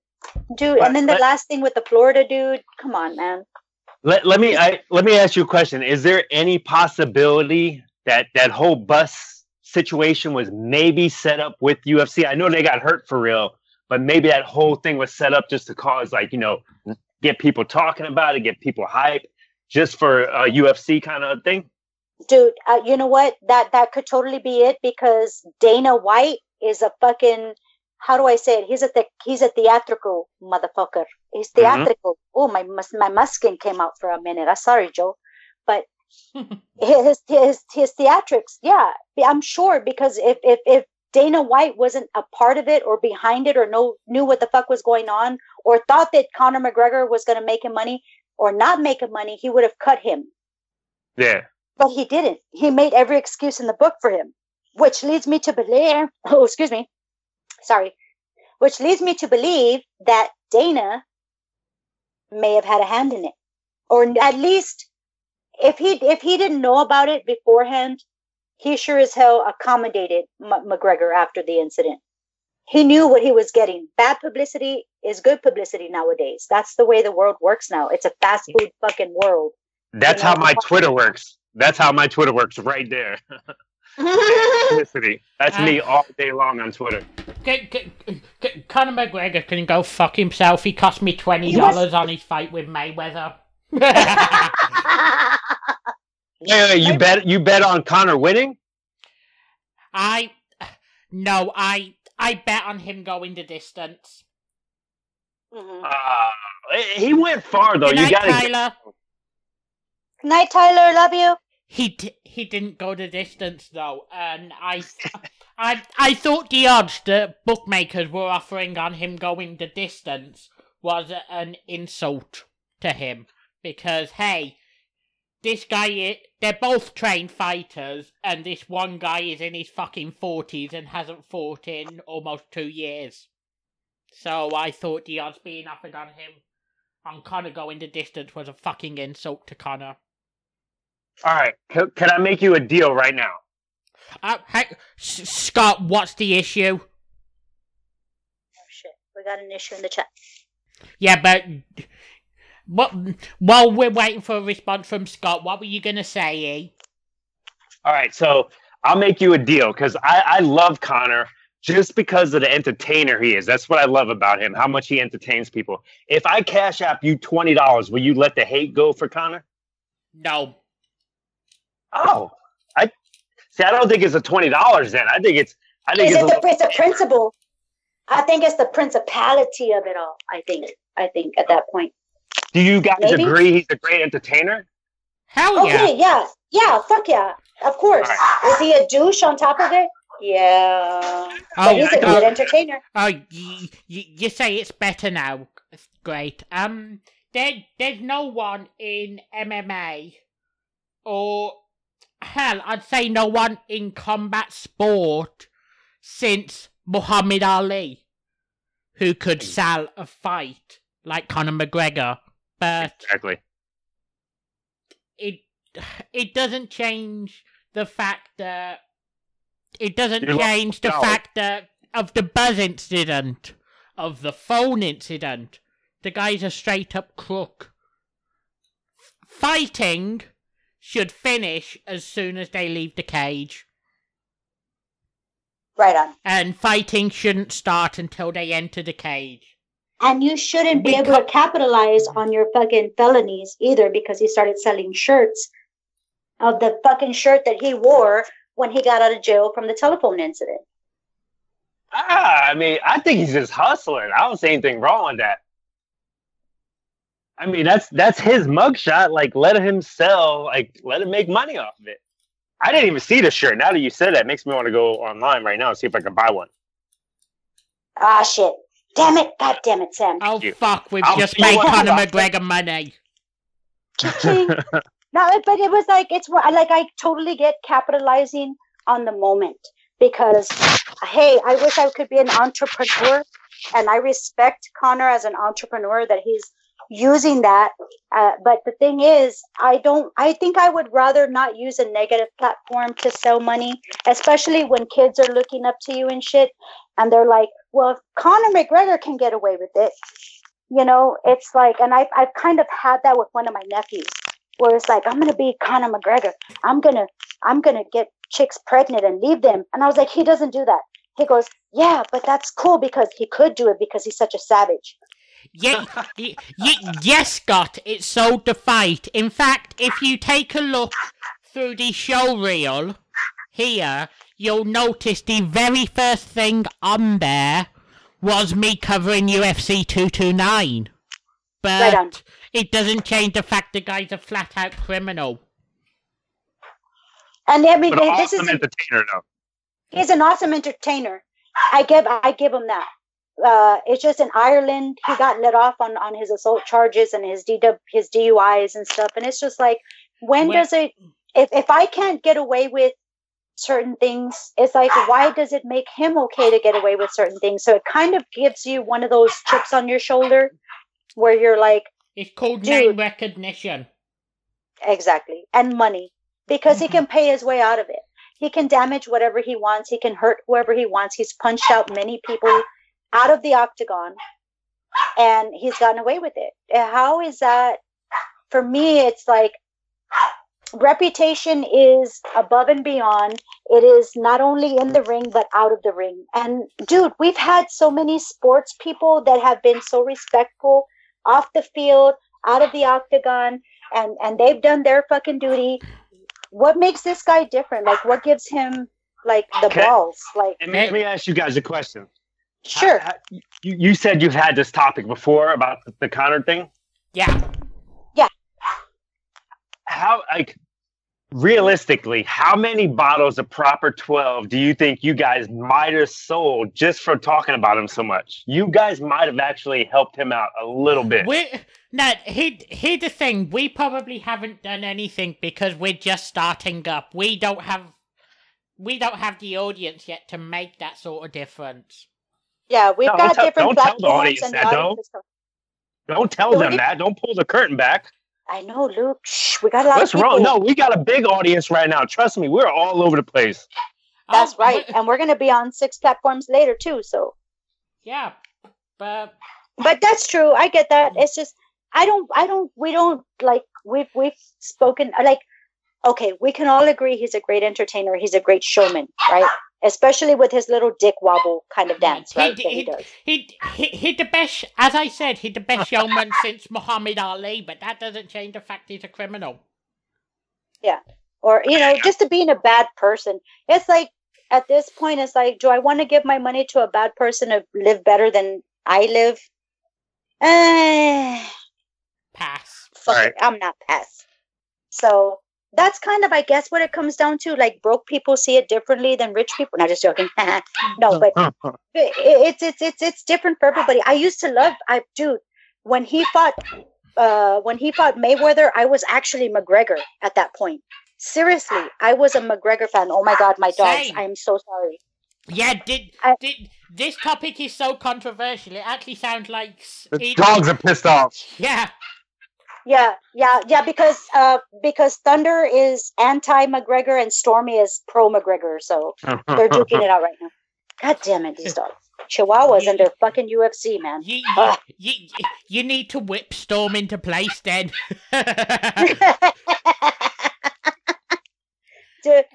dude, But- and then the but- last thing with the Florida dude. Come on, man. Let, let me I, let me ask you a question. Is there any possibility that that whole bus situation was maybe set up with UFC? I know they got hurt for real, but maybe that whole thing was set up just to cause like you know get people talking about it, get people hype, just for a UFC kind of thing. dude uh, you know what that that could totally be it because dana white is a fucking how do I say it? He's a th- he's a theatrical motherfucker. He's theatrical. Oh, my my muskin came out for a minute. I'm sorry, Joe, but his his his theatrics. Yeah, I'm sure because if if if Dana White wasn't a part of it or behind it or no knew what the fuck was going on or thought that Conor McGregor was going to make him money or not make him money, he would have cut him. Yeah. But he didn't. He made every excuse in the book for him, which leads me to believe. Oh, excuse me. Sorry. Which leads me to believe that Dana may have had a hand in it, or at least if he if he didn't know about it beforehand, he sure as hell accommodated M- McGregor after the incident. He knew what he was getting. Bad publicity is good publicity nowadays. That's the way the world works now. It's a fast food fucking world. That's how my Twitter works. That's how my Twitter works right there. Publicity. That's me all day long on Twitter. G- g- g- Conor McGregor can go fuck himself. He cost me twenty dollars on his fight with Mayweather. Wait, wait, you bet you bet on Conor winning? I no, I I bet on him going the distance. Mhm. Uh, he went far though. Good You night, gotta Tyler. Night, Tyler. Love you. He d- he didn't go the distance though, and I I I thought the odds that bookmakers were offering on him going the distance was an insult to him because hey, this guy i- they're both trained fighters, and this one guy is in his fucking forties and hasn't fought in almost two years. So I thought the odds being offered on him on Conor going the distance was a fucking insult to Conor. All right, can, can I make you a deal right now? Uh, hey, S- Scott, what's the issue? Oh shit, we got an issue in the chat. Yeah, but what? While we're waiting for a response from Scott, what were you gonna say? E? All right, so I'll make you a deal because I, I love Conor just because of the entertainer he is. That's what I love about him, how much he entertains people. If I cash app you twenty dollars, will you let the hate go for Conor? No, Oh, I see. I don't think it's a twenty dollars. Then I think it's. I think Is it's. it a, the it's a principle? I think it's the principality of it all. I think. I think at that point. Do you guys maybe? agree he's a great entertainer? hell yeah. Okay, yeah, yeah, fuck yeah, of course. Is he a douche on top of it? Yeah, but Oh, he's a uh, good entertainer. Oh, y- y- you say it's better now. Great. Um, there, there's no one in MMA, or hell, I'd say no one in combat sport since Muhammad Ali who could sell a fight like Conor McGregor. But Exactly. it it doesn't change the fact that it doesn't You're like, change the no. fact that of the buzz incident, of the phone incident, the guy's a straight up crook. Fighting should finish as soon as they leave the cage, Right on. and fighting shouldn't start until they enter the cage. And you shouldn't be able to capitalize on your fucking felonies either because he started selling shirts of the fucking shirt that he wore when he got out of jail from the telephone incident. Ah, I mean, I think he's just hustling. I don't see anything wrong with that. I mean, that's that's his mugshot. Like, let him sell. Like, let him make money off of it. I didn't even see the shirt. Now that you said that, it makes me want to go online right now and see if I can buy one. Ah, shit. Damn it. God damn it, Sam. Oh you. fuck, we've I'll just made when Conor McGregor money. No, but it was like it's like I totally get capitalizing on the moment because hey, I wish I could be an entrepreneur, and I respect Conor as an entrepreneur that he's using that. Uh, but the thing is, I don't. I think I would rather not use a negative platform to sell money, especially when kids are looking up to you and shit, and they're like, "Well, if Conor McGregor can get away with it." You know, it's like, and I've, I've kind of had that with one of my nephews where it's like, I'm going to be Conor McGregor. I'm going to, I'm going to get chicks pregnant and leave them. And I was like, he doesn't do that. He goes, yeah, but that's cool because he could do it because he's such a savage. Yeah, y- yes, Scott, it sold the fight. In fact, if you take a look through the show reel here, you'll notice the very first thing on there was me covering UFC 229. But Right on. it doesn't change the fact the guy's a flat out criminal. And I mean, But an this is entertainer, though. he's an awesome entertainer. I give I give him that. Uh, it's just in Ireland he got let off on on his assault charges and his DW, his DUIs and stuff, and it's just like when When- does it? If if I can't get away with certain things, it's like why does it make him okay to get away with certain things? So it kind of gives you one of those chips on your shoulder where you're like It's called name recognition. Exactly. And money. Because he can mm-hmm. pay his way out of it. He can damage whatever he wants. He can hurt whoever he wants. He's punched out many people out of the octagon and he's gotten away with it. How is that? For me, it's like reputation is above and beyond. It is not only in the ring, but out of the ring. And dude, we've had so many sports people that have been so respectful off the field, out of the octagon, and and they've done their fucking duty. What makes this guy different? Like, what gives him like the Okay. balls? Like, Let me, let me ask you guys a question. sure, How- how- you, you said you've had this topic before about the, the Conor thing. Yeah. How, like, realistically, how many bottles of Proper 12 do you think you guys might have sold just for talking about him so much? You guys might have actually helped him out a little bit. We no, he, here's the thing. We probably haven't done anything because we're just starting up. We don't have, we don't have the audience yet to make that sort of difference. yeah, we've Don't got tell- different don't tell the audience that, though. audience Don't tell Don't them that. Don't pull the curtain back. I know, Luke. Shh, we got a lot What's of people. wrong? No, we got a big audience right now. Trust me, we're all over the place. That's Oh, right, but- and we're gonna be on six platforms later too. So, yeah, but but that's true. I get that. It's just I don't. I don't. We don't like. We've we've spoken like. Okay, we can all agree he's a great entertainer. He's a great showman, right? Especially with his little dick wobble kind of dance, He- right? That he he- does. he, he he the best. As I said, he's the best showman since Muhammad Ali. But that doesn't change the fact he's a criminal. Yeah, or you know just to being a bad person it's like at this point it's like do i want to give my money to a bad person to live better than i live eh, Pass. fuck Right. it, i'm not pass so that's kind of i guess what it comes down to like broke people see it differently than rich people not just joking no but it's it's it's it's different for everybody. I used to love I dude when he fought uh when he fought Mayweather, I was actually McGregor at that point. Seriously, I was a McGregor fan. Oh my god, my dogs. Same. I am so sorry. Yeah, did, I- did this topic is so controversial? It actually sounds like The it- dogs are pissed off. Yeah, Yeah, yeah, yeah, because uh because Thunder is anti McGregor and Stormy is pro McGregor, so they're duking it out right now. God damn it, these dogs. Chihuahuas and their fucking UFC, man. you, you, you, you need to whip Storm into place then. Dude,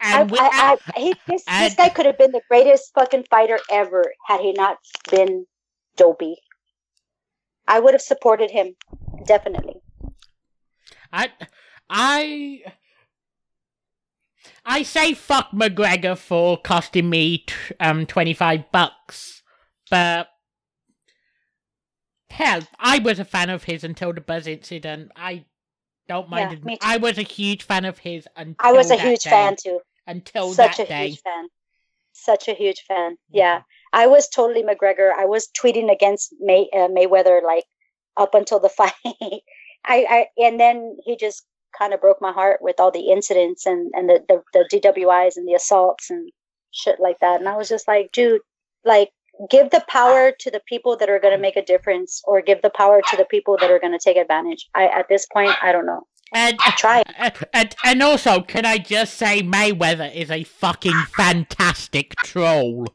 and we, I, I, he, this, this guy could have been the greatest fucking fighter ever had he not been dopey. I would have supported him, definitely. I, I, I say fuck McGregor for costing me t- um twenty five bucks, but hell, I was a fan of his until the Buzz incident. I don't mind. Yeah. I was a huge fan of his until I was a that huge day. fan too. Until Such a day. huge fan. Such a huge fan. Yeah, I was totally McGregor. I was tweeting against May uh, Mayweather like up until the fight. I, I and then he just kind of broke my heart with all the incidents and and the, the the DWIs and the assaults and shit like that. And I was just like, dude, like give the power to the people that are going to make a difference or give the power to the people that are going to take advantage. I at this point, I don't know. And, Try it. uh, and and also, can I just say Mayweather is a fucking fantastic troll.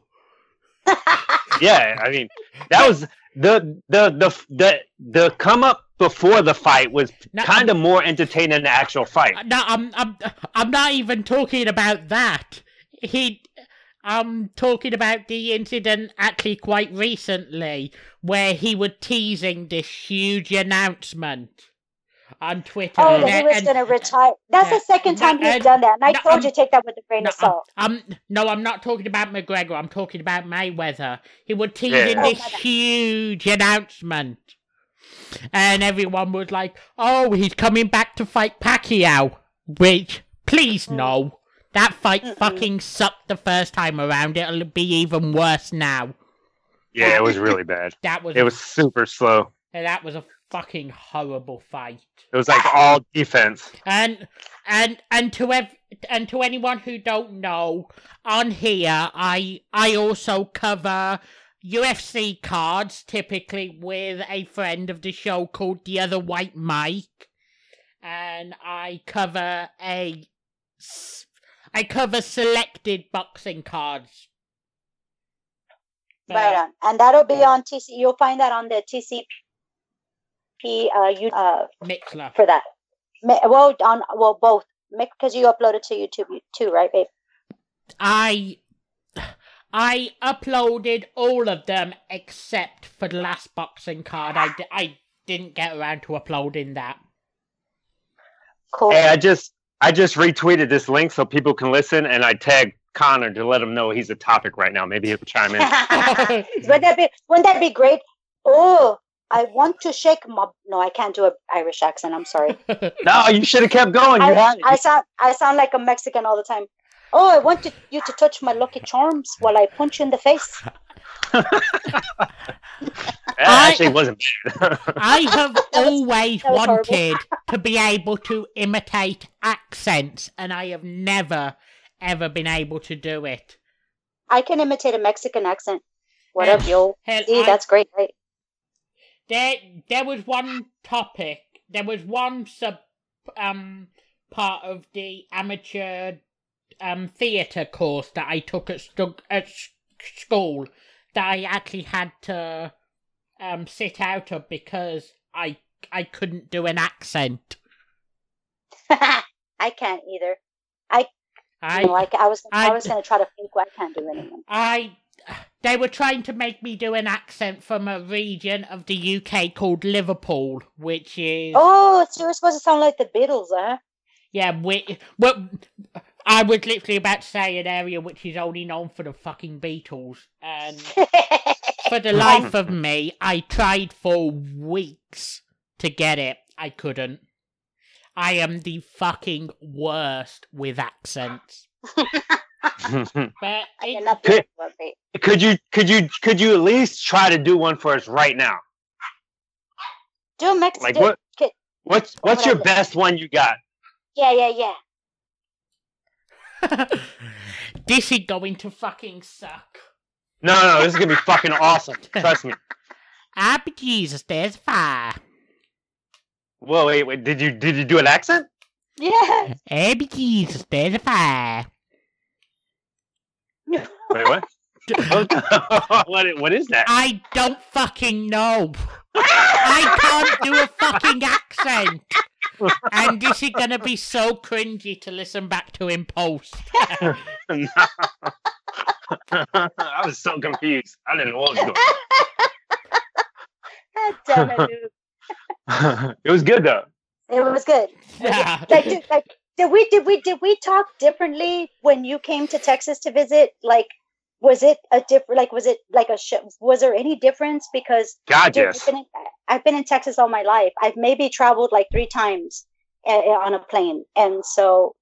yeah, I mean, that was the the the the the come up before the fight was kind of more entertaining than the actual fight. Uh, no, I'm I'm I'm not even talking about that. He, I'm talking about the incident actually quite recently where he was teasing this huge announcement on Twitter. Oh, and- that he was going to retire. That's Yeah. the second No, time he's and- done that, and I no, told um, you take that with a grain no, of salt. I'm, I'm no, I'm not talking about McGregor. I'm talking about Mayweather. He was teasing Yeah. Oh, this my bad. huge announcement, and everyone was like, "Oh, he's coming back to fight Pacquiao." Which, please Mm. no, that fight Mm-mm. fucking sucked the first time around. It'll be even worse now. Yeah, it was really bad. That was It was super slow. that was a fucking horrible fight. It was like all defense. And and and to ev- and to anyone who don't know, on here I I also cover UFC cards, typically with a friend of the show called the other White Mike, and I cover a I cover selected boxing cards. Right on, and that'll be on TC. You'll find that on the TCP. Uh, you uh Mixlr. for that. Ma- Well, on well both because you uploaded to YouTube too, right, babe? I I uploaded all of them except for the last boxing card. I, I didn't get around to uploading that. Cool. Hey, I just I just retweeted this link so people can listen, and I tagged Conor to let him know he's a topic right now. Maybe he'll chime in. wouldn't that be wouldn't that be great? Oh, I want to shake my no, I can't do an Irish accent. I'm sorry. no, you should have kept going. You I, had it. I sound I sound like a Mexican all the time. Oh, I want to, you to touch my lucky charms while I punch you in the face. That actually wasn't bad. I have was- always was wanted to be able to imitate accents, and I have never, ever been able to do it. I can imitate a Mexican accent. What up, yo? Hell, See, I- that's great, right? There there was one topic there was one sub um part of the amateur um theater course that I took at stu- at s- school that I actually had to um sit out of because I I couldn't do an accent. I can't either. I You know, like I was, I, I- was gonna try to think. I can't do anything. I they were trying to make me do an accent from a region of the UK called Liverpool, which is Oh, so you're supposed to sound like the Beatles, huh? Yeah, we, well, I was literally about to say an area which is only known for the fucking Beatles, and for the life of me, I tried for weeks to get it. I couldn't. I am the fucking worst with accents. But You're it, not the one, babe. could you could you could you at least try to do one for us right now? Do a Mexican. Like what? Okay. What's what's your best one you got? Yeah, yeah, yeah. this is going to fucking suck. No, no, this is gonna be fucking awesome. Trust me. Ah, Jesus, there's fire. Whoa, wait, wait. Did you did you do an accent? Yeah. Ah, Jesus, there's fire. Wait, what? what? What is that? I don't fucking know. I can't do a fucking accent. And this is gonna be so cringy to listen back to in post. I was so confused. I didn't know what was going. God damn it, on. it was good though. It was good. Yeah. Like, did, like, did we did we did we talk differently when you came to Texas to visit? Like, was it a different? Like, was it like a sh- was there any difference? Because God, dude, yes. I've, been in, I've been in Texas all my life. I've maybe traveled like three times uh, on a plane, and so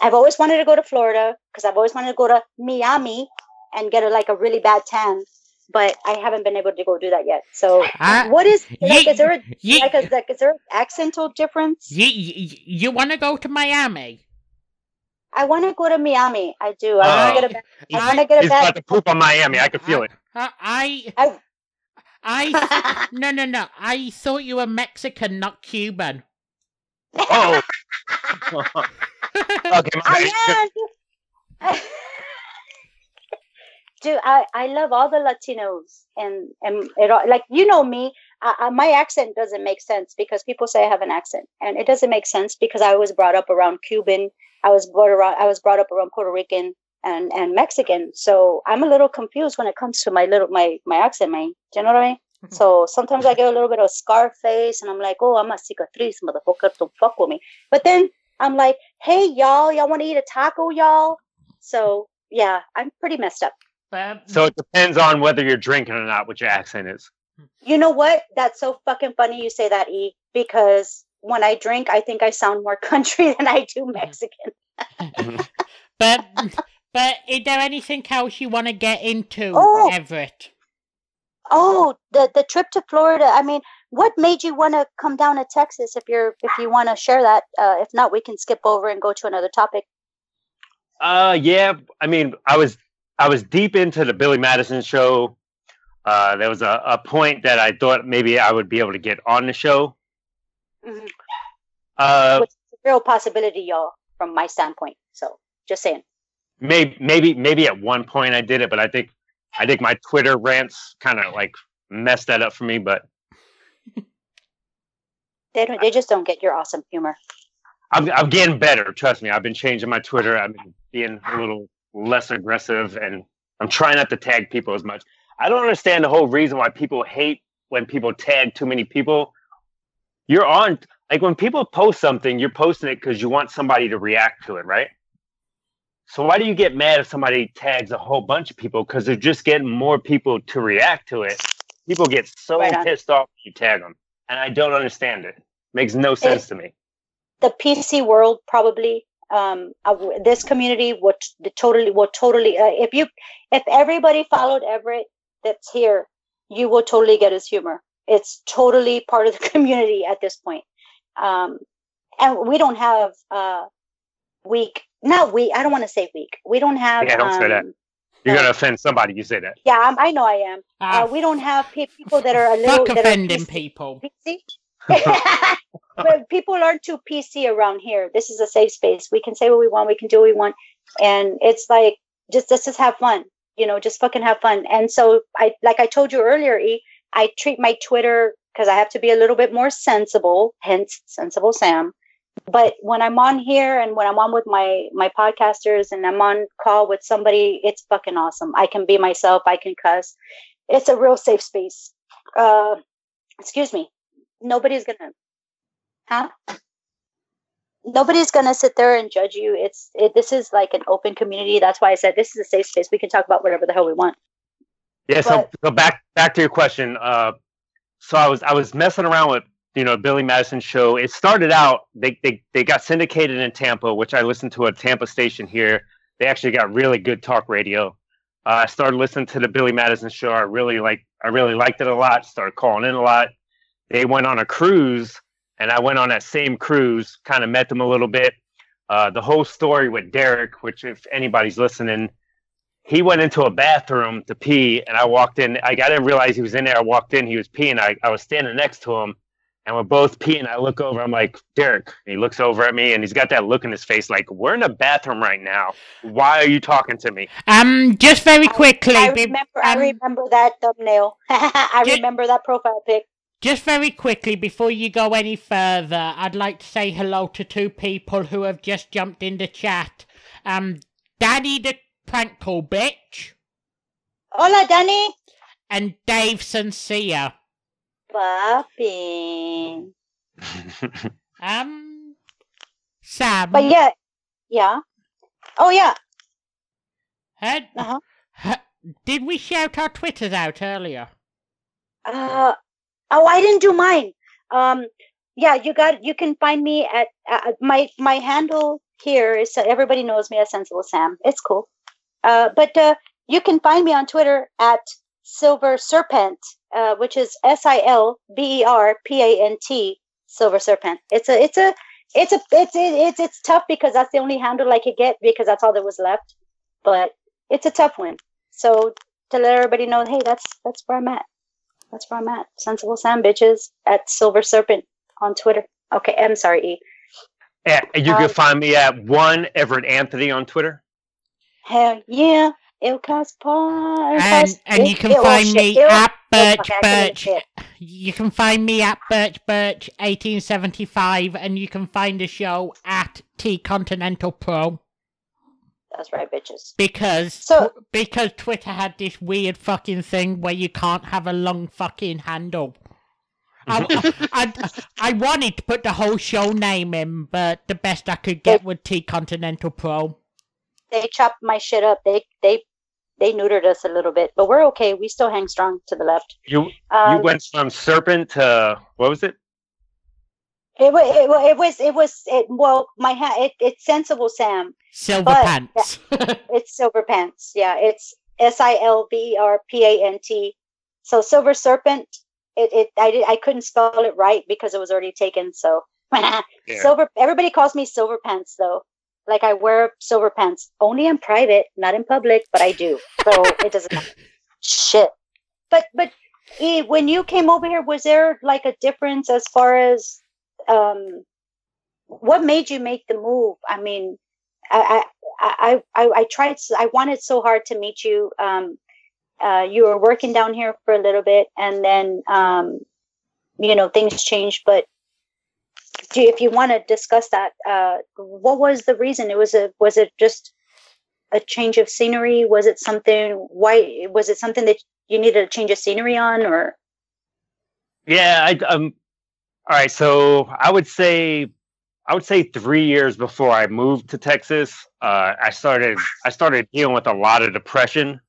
I've always wanted to go to Florida because I've always wanted to go to Miami and get a, like a really bad tan, but I haven't been able to go do that yet. So, Ah, what is like? Is there a ye- like, a, like is there an accentual difference? You, you, you want to go to Miami? I want to go to Miami. I do. I want Oh. to get a. ba- I I- want to get a He's about bag. to poop on Miami. I could feel it. Uh, I, I- I, no, no, no. I thought you were Mexican, not Cuban. Oh. okay. I am. Dude, I, I love all the Latinos and and it all, like you know me, I, my accent doesn't make sense because people say I have an accent and it doesn't make sense because I was brought up around Cuban, I was brought around I was brought up around Puerto Rican and and Mexican, so I'm a little confused when it comes to my little my my accent, man. Do you know what I mean? So sometimes I get a little bit of scar face and I'm like, oh, I'm a cicatriz, motherfucker, don't fuck with me. But then I'm like, hey, y'all, y'all want to eat a taco, y'all? So yeah, I'm pretty messed up. But So it depends on whether you're drinking or not, what your accent is. You know what? That's so fucking funny you say that, E, because when I drink, I think I sound more country than I do Mexican. but but is there anything else you want to get into, Oh. Everett? Oh, the the trip to Florida. I mean, what made you want to come down to Texas? If you're if you want to share that, uh, if not, we can skip over and go to another topic. Uh, yeah. I mean, I was I was deep into the Billy Madison show. Uh, there was a, a point that I thought maybe I would be able to get on the show. Mhm. Uh, Which is a real possibility, y'all, from my standpoint. So just saying. maybe maybe maybe at one point I did it, but I think I think my Twitter rants kind of like messed that up for me. But They don't. They just don't get your awesome humor. I'm I'm getting better. Trust me. I've been changing my Twitter. I've been being a little less aggressive, and I'm trying not to tag people as much. I don't understand the whole reason why people hate when people tag too many people. You're on like when people post something, you're posting it because you want somebody to react to it, right? So why do you get mad if somebody tags a whole bunch of people? Because they're just getting more people to react to it. People get so Right pissed off when you tag them, and I don't understand it. Makes no sense to me. the PC world probably um uh, this community would the totally would totally uh, if you if everybody followed Everett that's here you will totally get his humor it's totally part of the community at this point um and we don't have uh weak not weak I don't want to say weak we don't have Yeah, don't say that. um, You're uh, gonna offend somebody. You say that. yeah I'm, I know I am Ah, uh, we don't have pe- people that are a little fuck that are offending PC people. PC. but people aren't too PC around here. This is a safe space. We can say what we want. We can do what we want, and it's like just let's just have fun. You know, just fucking have fun. And so I, like I told you earlier, E, I treat my Twitter because I have to be a little bit more sensible. Hence, sensible Sam. But when I'm on here and when I'm on with my my podcasters and I'm on call with somebody, it's fucking awesome. I can be myself. I can cuss. It's a real safe space. Uh, excuse me. Nobody's gonna, huh? Nobody's gonna sit there and judge you. It's it, this is like an open community. That's why I said this is a safe space. We can talk about whatever the hell we want. Yeah. So, But- so back back to your question. Uh, so I was I was messing around with you know Billy Madison show. It started out they they they got syndicated in Tampa, which I listened to a Tampa station here. They actually got really good talk radio. Uh, I started listening to the Billy Madison show. I really like I really liked it a lot. Started calling in a lot. They went on a cruise, and I went on that same cruise. Kind of met them a little bit. Uh, the whole story with Derek, which if anybody's listening, he went into a bathroom to pee and I walked in. I, I didn't realize he was in there. I walked in, he was peeing. I, I was standing next to him and we're both peeing. I look over, I'm like, Derek. And he looks over at me and he's got that look in his face like, we're in a bathroom right now. Why are you talking to me? Um, just very quickly, I be- remember. I um, remember that thumbnail. I Ju- remember that profile pic. Just very quickly, before you go any further, I'd like to say hello to two people who have just jumped in the chat. Um, Danny the prank call bitch Hola, Danny. and Dave Sincere. Papi. Um, Sam, But yeah, yeah. Oh yeah. had- Uh-huh. ha- did we shout our Twitters out earlier? Uh, oh, I didn't do mine. Um, yeah, you got. You can find me at uh, my my handle here is uh, everybody knows me as Sensible Sam. It's cool. Uh, but uh, you can find me on Twitter at Silver Serpent, uh, which is S I L B E R P A N T Silver Serpent. It's a it's a it's a it's it's it's tough because that's the only handle I could get because that's all that was left. But it's a tough one. So to let everybody know, hey, that's that's where I'm at. That's where I'm at. Sensible Sam bitches at Silver Serpent on Twitter. Okay, I'm sorry, E. and you Um, can find me at one Everett Anthony on Twitter. Hell yeah. Il casse And and you can find me at Birch fuck, I can't Birch. even say it. You can find me at Birch Birch 1875, and you can find the show at T Continental Pro. That's right, bitches. Because So- because Twitter had this weird fucking thing where you can't have a long fucking handle. I, I, I, I wanted to put the whole show name in, but the best I could get was T Continental Pro. They chopped my shit up. They they they neutered us a little bit, but we're okay. We still hang strong to the left. You you Um, went from serpent to what was it? It, wa- it, it was it was it, well my ha- it, it's sensible Sam. Silver But- Pants. It's silver pants. Yeah, it's S I L V E R P A N T. So silver serpent. It it I did I couldn't spell it right because it was already taken. So Yeah. silver. Everybody calls me silver pants though. Like I wear silver pants only in private, not in public, but I do. So it doesn't matter. Shit. But but E, when you came over here, was there like a difference as far as um what made you make the move? I mean, I I I I, tried. I wanted so hard to meet you. Um, uh, you were working down here for a little bit, and then um, you know things changed. But do, if you want to discuss that, uh, what was the reason? It was a was it just a change of scenery? Was it something? Why was it something that you needed a change of scenery on, or Yeah, I um all right, so I would say I would say 3 years before I moved to Texas, uh I started I started dealing with a lot of depression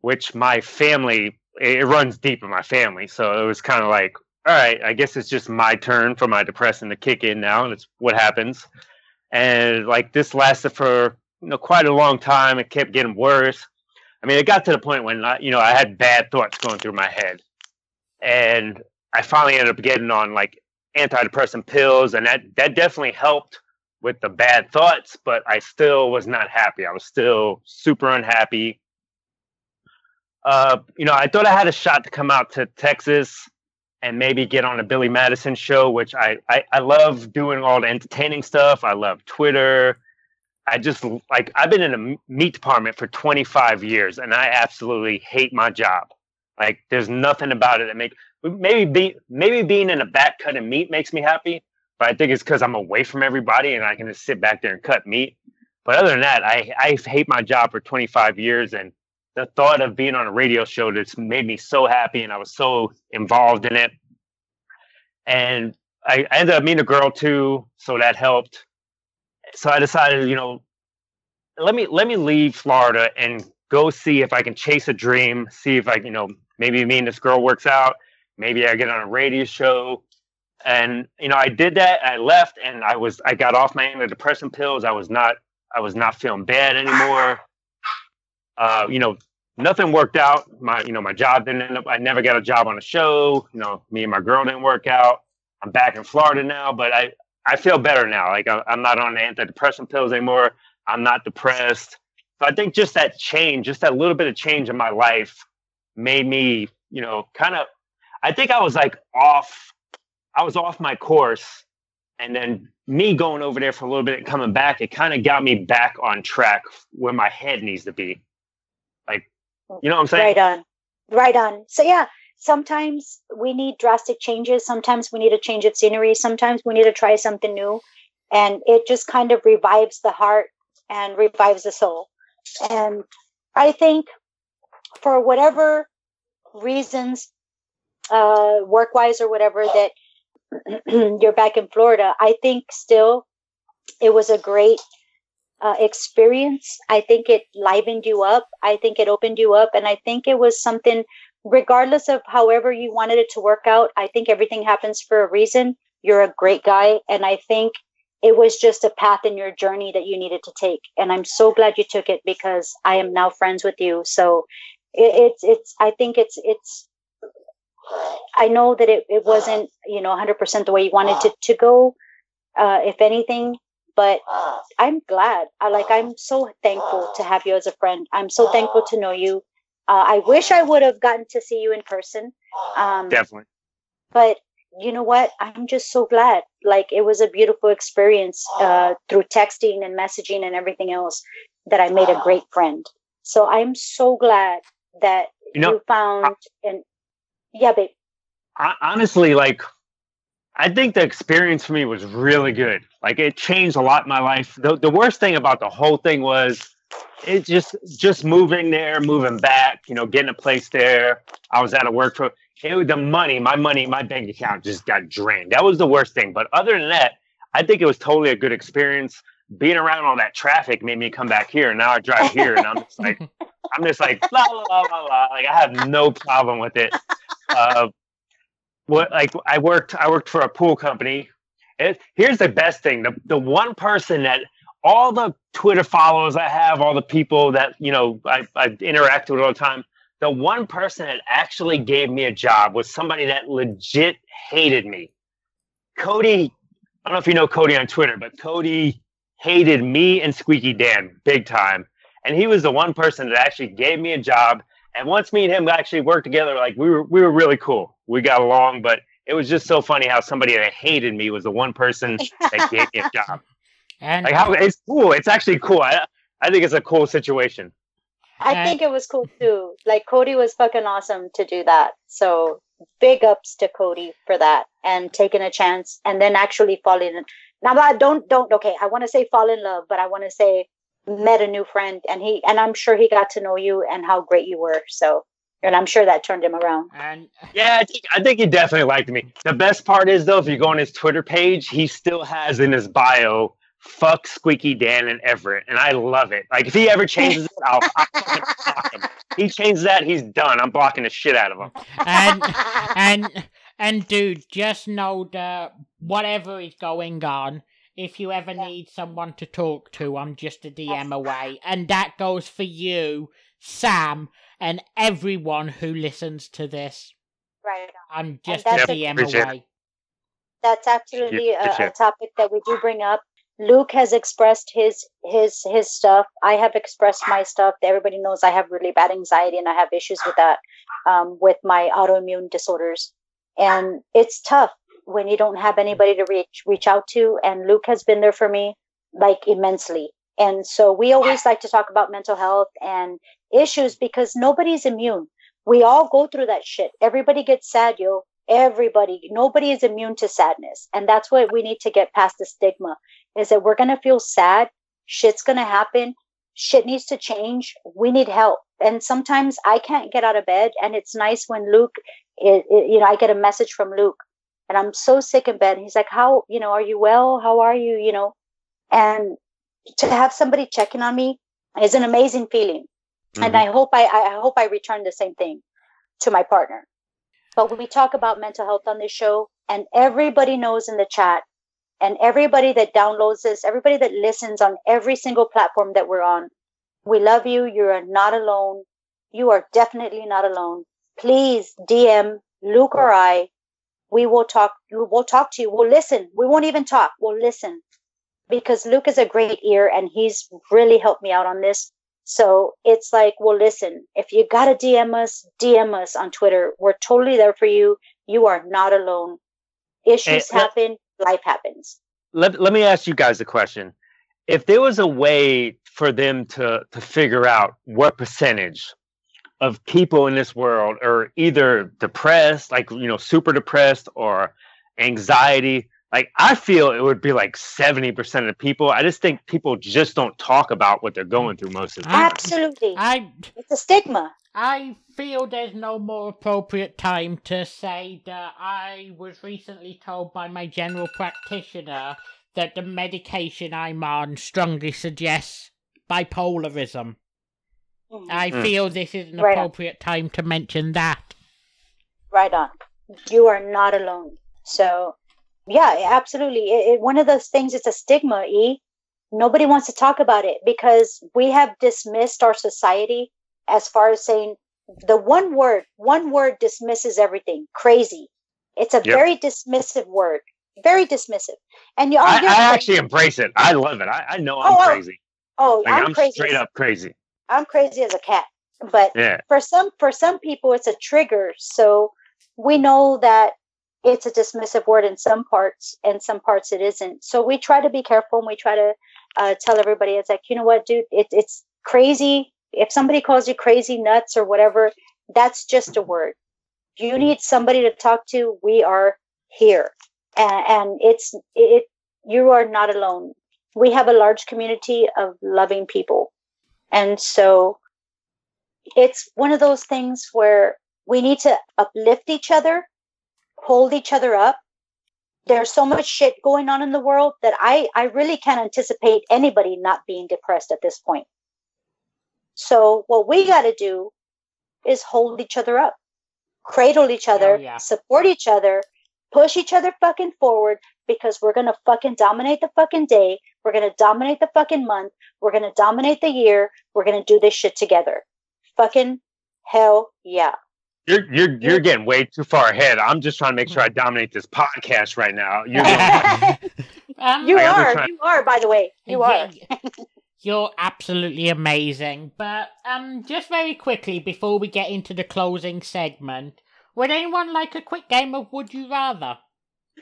which my family it runs deep in my family. So it was kind of like, all right, I guess it's just my turn for my depression to kick in now. That's what happens. And like this lasted for you know quite a long time. It kept getting worse. I mean, it got to the point when I, you know I had bad thoughts going through my head, and I finally ended up getting on like antidepressant pills, and that that definitely helped with the bad thoughts. But I still was not happy. I was still super unhappy. Uh, you know, I thought I had a shot to come out to Texas and maybe get on a Billy Madison show, which I, I, I love doing all the entertaining stuff. I love Twitter. I just like I've been in a meat department for 25 years and I absolutely hate my job. Like there's nothing about it that make maybe be maybe being in a back cutting meat makes me happy, but I think it's because I'm away from everybody and I can just sit back there and cut meat. But other than that, I I hate my job for 25 years and the thought of being on a radio show just made me so happy and I was so involved in it. And I, I ended up meeting a girl too, so that helped. So I decided, you know, let me let me leave Florida and go see if I can chase a dream, see if I, you know, maybe me and this girl works out, maybe I get on a radio show. And you know, I did that. I left and I was I got off my antidepressant pills. I was not I was not feeling bad anymore uh, you know, nothing worked out. My, you know, my job didn't end up. I never got a job on a show. You know, me and my girl didn't work out. I'm back in Florida now, but I, I feel better now. Like I, I'm not on antidepressant pills anymore. I'm not depressed. So I think just that change, just that little bit of change in my life, made me, you know, kind of. I think I was like off. I was off my course, and then me going over there for a little bit and coming back, it kind of got me back on track where my head needs to be. Like, you know what I'm saying? right on, right on. So yeah, sometimes we need drastic changes. Sometimes we need a change of scenery. Sometimes we need to try something new, and it just kind of revives the heart and revives the soul. And I think for whatever reasons, uh, work wise or whatever, that you're back in Florida, I think still it was a great uh, experience. I think it livened you up. I think it opened you up. And I think it was something, regardless of however you wanted it to work out, I think everything happens for a reason. You're a great guy. And I think it was just a path in your journey that you needed to take. And I'm so glad you took it because I am now friends with you. So it, it's, it's, I think it's, it's, I know that it, it wasn't, you know, 100% the way you wanted to, to go. Uh, if anything, but I'm glad. I like. I'm so thankful to have you as a friend. I'm so thankful to know you. Uh, I wish I would have gotten to see you in person. Um, Definitely. but you know what? I'm just so glad. Like it was a beautiful experience uh, through texting and messaging and everything else that I made a great friend. So I'm so glad that You know, you found and yeah, babe. I, honestly, like, I think the experience for me was really good. Like, it changed a lot in my life. The, the worst thing about the whole thing was it just just moving there, moving back, you know, getting a place there. I was out of work for it the money, my money, my bank account just got drained. That was the worst thing. But other than that, I think it was totally a good experience. Being around all that traffic made me come back here. And now I drive here and I'm just like I'm just like la la la la la. Like I have no problem with it. Uh, what like I worked I worked for a pool company. It, here's the best thing: the the one person that all the Twitter followers I have, all the people that you know I, I interact with all the time, the one person that actually gave me a job was somebody that legit hated me. Cody, I don't know if you know Cody on Twitter, but Cody hated me and Squeaky Dan big time. And he was the one person that actually gave me a job. And once me and him actually worked together, like we were we were really cool. We got along, but it was just so funny how somebody that hated me was the one person that gave me a job. And Like how it's cool. It's actually cool. I I think it's a cool situation. I And- think it was cool too. Like Cody was fucking awesome to do that. So big ups to Cody for that and taking a chance and then actually falling in. Now don't don't okay. I want to say fall in love, but I want to say met a new friend and he and I'm sure he got to know you and how great you were. So and I'm sure that turned him around. and Yeah, I think I think he definitely liked me. The best part is though, if you go on his Twitter page, he still has in his bio "fuck Squeaky Dan and Everett," and I love it. Like if he ever changes it, I'll, I'll block him. He changes that, he's done. I'm blocking the shit out of him. and and and dude, just know that whatever is going on, if you ever Yeah. need someone to talk to, I'm just a DM away, and that goes for you, Sam, and everyone who listens to this. right. I'm just a a- DM Appreciate away. That's absolutely Yeah, a, a topic that we do bring up. Luke has expressed his his his stuff. I have expressed my stuff. Everybody knows I have really bad anxiety and I have issues with that, um, with my autoimmune disorders, and it's tough when you don't have anybody to reach reach out to. And Luke has been there for me, like immensely. And so we always like to talk about mental health and issues because nobody's immune. We all go through that shit. Everybody gets sad, yo everybody nobody is immune to sadness and that's what we need to get past the stigma is that we're going to feel sad shit's going to happen shit needs to change we need help and sometimes i can't get out of bed and it's nice when luke it, it- you know i get a message from luke and i'm so sick in bed he's like how you know are you well how are you you know and to have somebody checking on me is an amazing feeling and mm-hmm. I hope I, I hope I return the same thing to my partner. But when we talk about mental health on this show, and everybody knows in the chat, and everybody that downloads this, everybody that listens on every single platform that we're on, we love you. You are not alone. You are definitely not alone. Please DM Luke or I. We will talk. We'll talk to you. We'll listen. We won't even talk. We'll listen because Luke is a great ear and he's really helped me out on this. So it's like, well, listen, if you got to DM us, DM us on Twitter. We're totally there for you. You are not alone. Issues Hey, let- happen, life happens. let, let me ask you guys a question. If there was a way for them to to figure out what percentage of people in this world are either depressed, like you know, super depressed, or anxiety, like I feel it would be like seventy percent of the people. I just think people just don't talk about what they're going through most of the time. Absolutely. I it's a stigma. I feel there's no more appropriate time to say that I was recently told by my general practitioner that the medication I'm on strongly suggests bipolarism. Mhm. I Mm. feel this is an Right on. appropriate time to mention that. Right on. You are not alone. So, yeah, absolutely. It, it, one of those things, it's a stigma, E. Nobody wants to talk about it because we have dismissed our society as far as saying the one word, one word dismisses everything crazy. It's a Yep. very dismissive word, very dismissive. And you, I, I actually embrace it. I love it. I, I know I'm Oh, oh. crazy. oh, Like I'm, I'm, crazy. straight as- up crazy. I'm crazy as a cat. But Yeah. for some for some people it's a trigger. So we know that it's a dismissive word in some parts and some parts it isn't. So we try to be careful and we try to uh, tell everybody it's like you know what dude? It, it's crazy. If somebody calls you crazy nuts or whatever that's just a word. You need somebody to talk to. We are here. And, and it's it you are not alone. We have a large community of loving people And so it's one of those things where we need to uplift each other, hold each other up. There's so much shit going on in the world that I, I really can't anticipate anybody not being depressed at this point. So what we got to do is hold each other up, cradle each other, yeah. support each other, push each other fucking forward because we're going to fucking dominate the fucking day. We're going to dominate the fucking month. We're going to dominate the year. We're going to do this shit together. Fucking hell yeah. You're you're you're getting way too far ahead. I'm just trying to make sure I dominate this podcast right now. You're Um, you I are, trying- you are, by the way. You are. You're absolutely amazing. But um, just very quickly before we get into the closing segment, would anyone like a quick game of Would You Rather?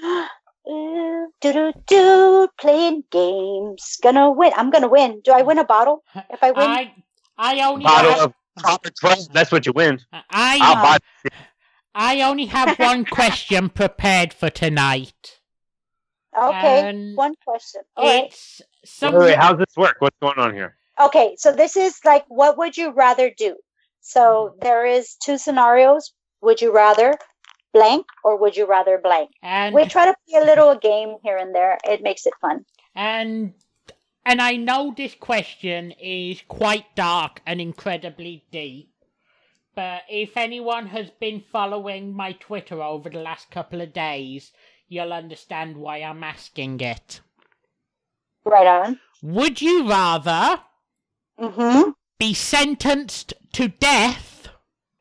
do do do playing games. Gonna win. I'm gonna win. Do I win a bottle? If I win, I I only bottle have, of Proper Twelve. That's what you win. I'll I buy. I only have one question prepared for tonight. okay. and One question. All right. It's Wait, some wait, how's this work? What's going on here? Okay. So this is like, what would you rather do? So mm-hmm. there is two scenarios. Would you rather blank or would you rather blank? and We try to play a little game here and there. It makes it fun. And and I know this question is quite dark and incredibly deep. But if anyone has been following my Twitter over the last couple of days, you'll understand why I'm asking it. Right on. Would you rather Mm-hmm. be sentenced to death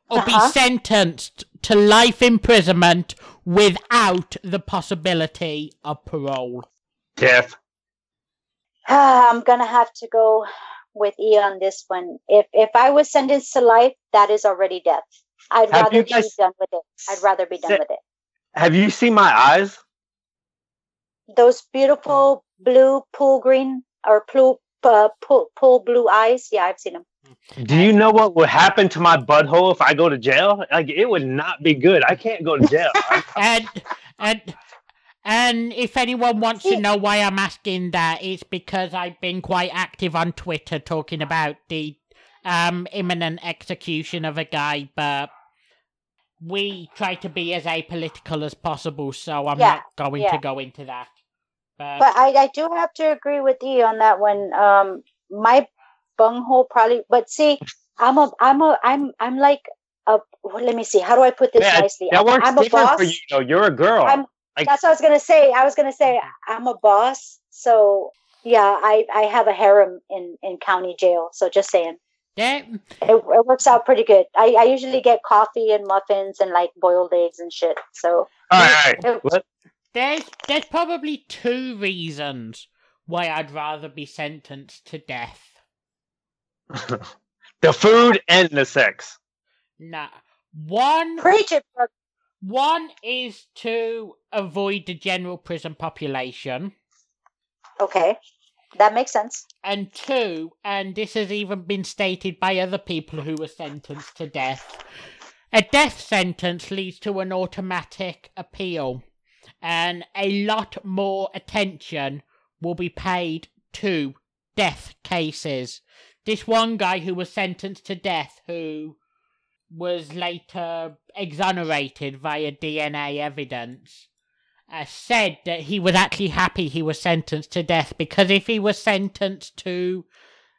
or Uh-huh. be sentenced to life imprisonment without the possibility of parole? Death. I'm gonna have to go with E on this one. If if I was sentenced to life, that is already death. I'd Have rather you be done with it. I'd rather be done se- with it. Have you seen my eyes? Those beautiful blue pool green or pool uh, pool, pool blue eyes. Yeah, I've seen them. Do you know what would happen to my butthole if I go to jail? Like it would not be good. I can't go to jail. And and and if anyone wants to know why I'm asking that, it's because I've been quite active on Twitter talking about the um imminent execution of a guy, but we try to be as apolitical as possible, so I'm Yeah, not going yeah. to go into that. But, But I, I do have to agree with E on that one. Um, my bunghole probably, but see, I'm a, I'm a, I'm, I'm like a. Well, let me see. How do I put this Yeah, nicely? that works I'm a boss. for you. Though. You're a girl. I'm- like, That's what I was gonna say. I was gonna say I'm a boss, so yeah, I, I have a harem in in county jail. So just saying, there, it, it works out pretty good. I, I usually get coffee and muffins and like boiled eggs and shit. So all right, all it- right. Let- there's there's probably two reasons why I'd rather be sentenced to death. the food and the sex. Nah. One preach it, bro. One is to avoid the general prison population, Okay, that makes sense. and two, and this has even been stated by other people who were sentenced to death, a death sentence leads to an automatic appeal, and a lot more attention will be paid to death cases. This one guy who was sentenced to death, who was later exonerated via DNA evidence, uh, said that he was actually happy he was sentenced to death because if he was sentenced to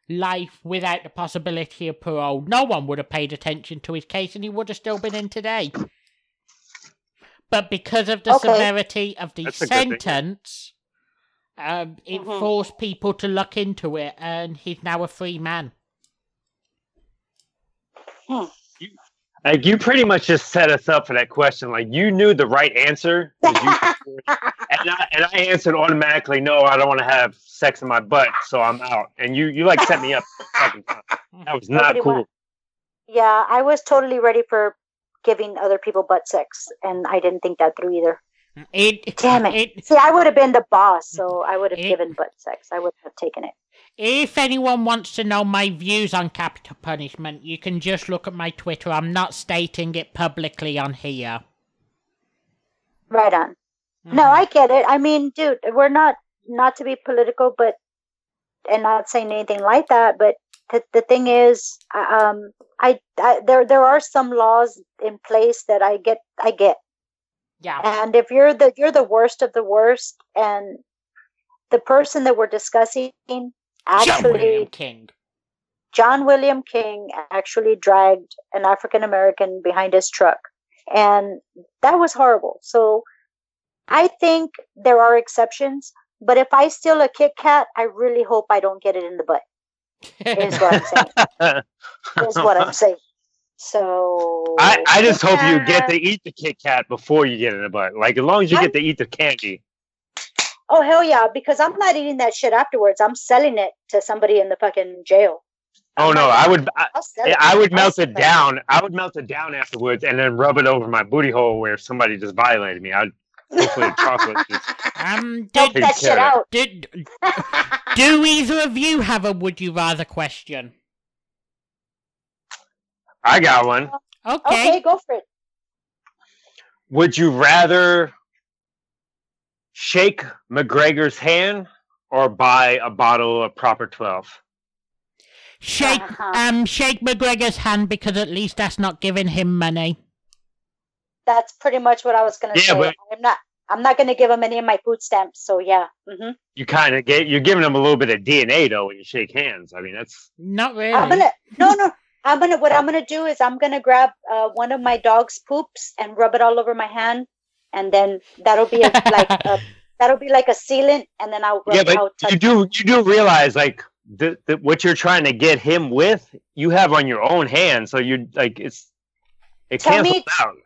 life without the possibility of parole, no one would have paid attention to his case and he would have still been in today. But because of the Okay. severity of the That's a good thing. sentence, um, it Mhm. forced people to look into it, and he's now a free man. Like you pretty much just set us up for that question. Like you knew the right answer, you- and, I, and I answered automatically. No, I don't want to have sex in my butt, so I'm out. And you you like set me up. That was not Nobody cool. wa- yeah, I was totally ready for giving other people butt sex, and I didn't think that through either. It, Damn it. See, I would have been the boss, so I would have given butt sex. I would have taken it. If anyone wants to know my views on capital punishment, you can just look at my Twitter. I'm not stating it publicly on here. Right on. No, Mhm. I get it. I mean, dude, we're not not to be political, but and not saying anything like that, but the, the thing is, um, I, I there there are some laws in place that I get I get, Yeah. and if you're the you're the worst of the worst, and the person that we're discussing actually John William King. John William King actually dragged an African American behind his truck. And that was horrible. So I think there are exceptions, but if I steal a Kit Kat, I really hope I don't get it in the butt. Is what I'm saying. Is what I'm saying. So I, I just hope you get to eat the Kit Kat before you get in the butt. Like as long as you I- get to eat the candy. Oh hell yeah! Because I'm not eating that shit afterwards. I'm selling it to somebody in the fucking jail. Oh I'm no, not- I would I, I'll sell it. I would melt it down. I would melt it down afterwards and then rub it over my booty hole where somebody just violated me. I'd hopefully the chocolate is Um, Dump that shit out. did, do either of you have a would you rather question? I got one. Okay. okay, go for it. Would you rather shake McGregor's hand or buy a bottle of proper twelve? Shake Uh-huh. um shake McGregor's hand because at least that's not giving him money. That's pretty much what I was gonna Yeah, say. but- I'm not. I'm not gonna give him any of my food stamps. So yeah. hmm You kind of get you're giving them a little bit of DNA though when you shake hands. I mean that's Not really. I'm gonna no no. I'm gonna what I'm gonna do is I'm gonna grab uh, one of my dog's poops and rub it all over my hand, and then that'll be a, like a, that'll be like a sealant, and then I'll rub yeah, I'll but you do you do realize like the, the what you're trying to get him with you have on your own hand, so you're like it's it Tell cancels me- out.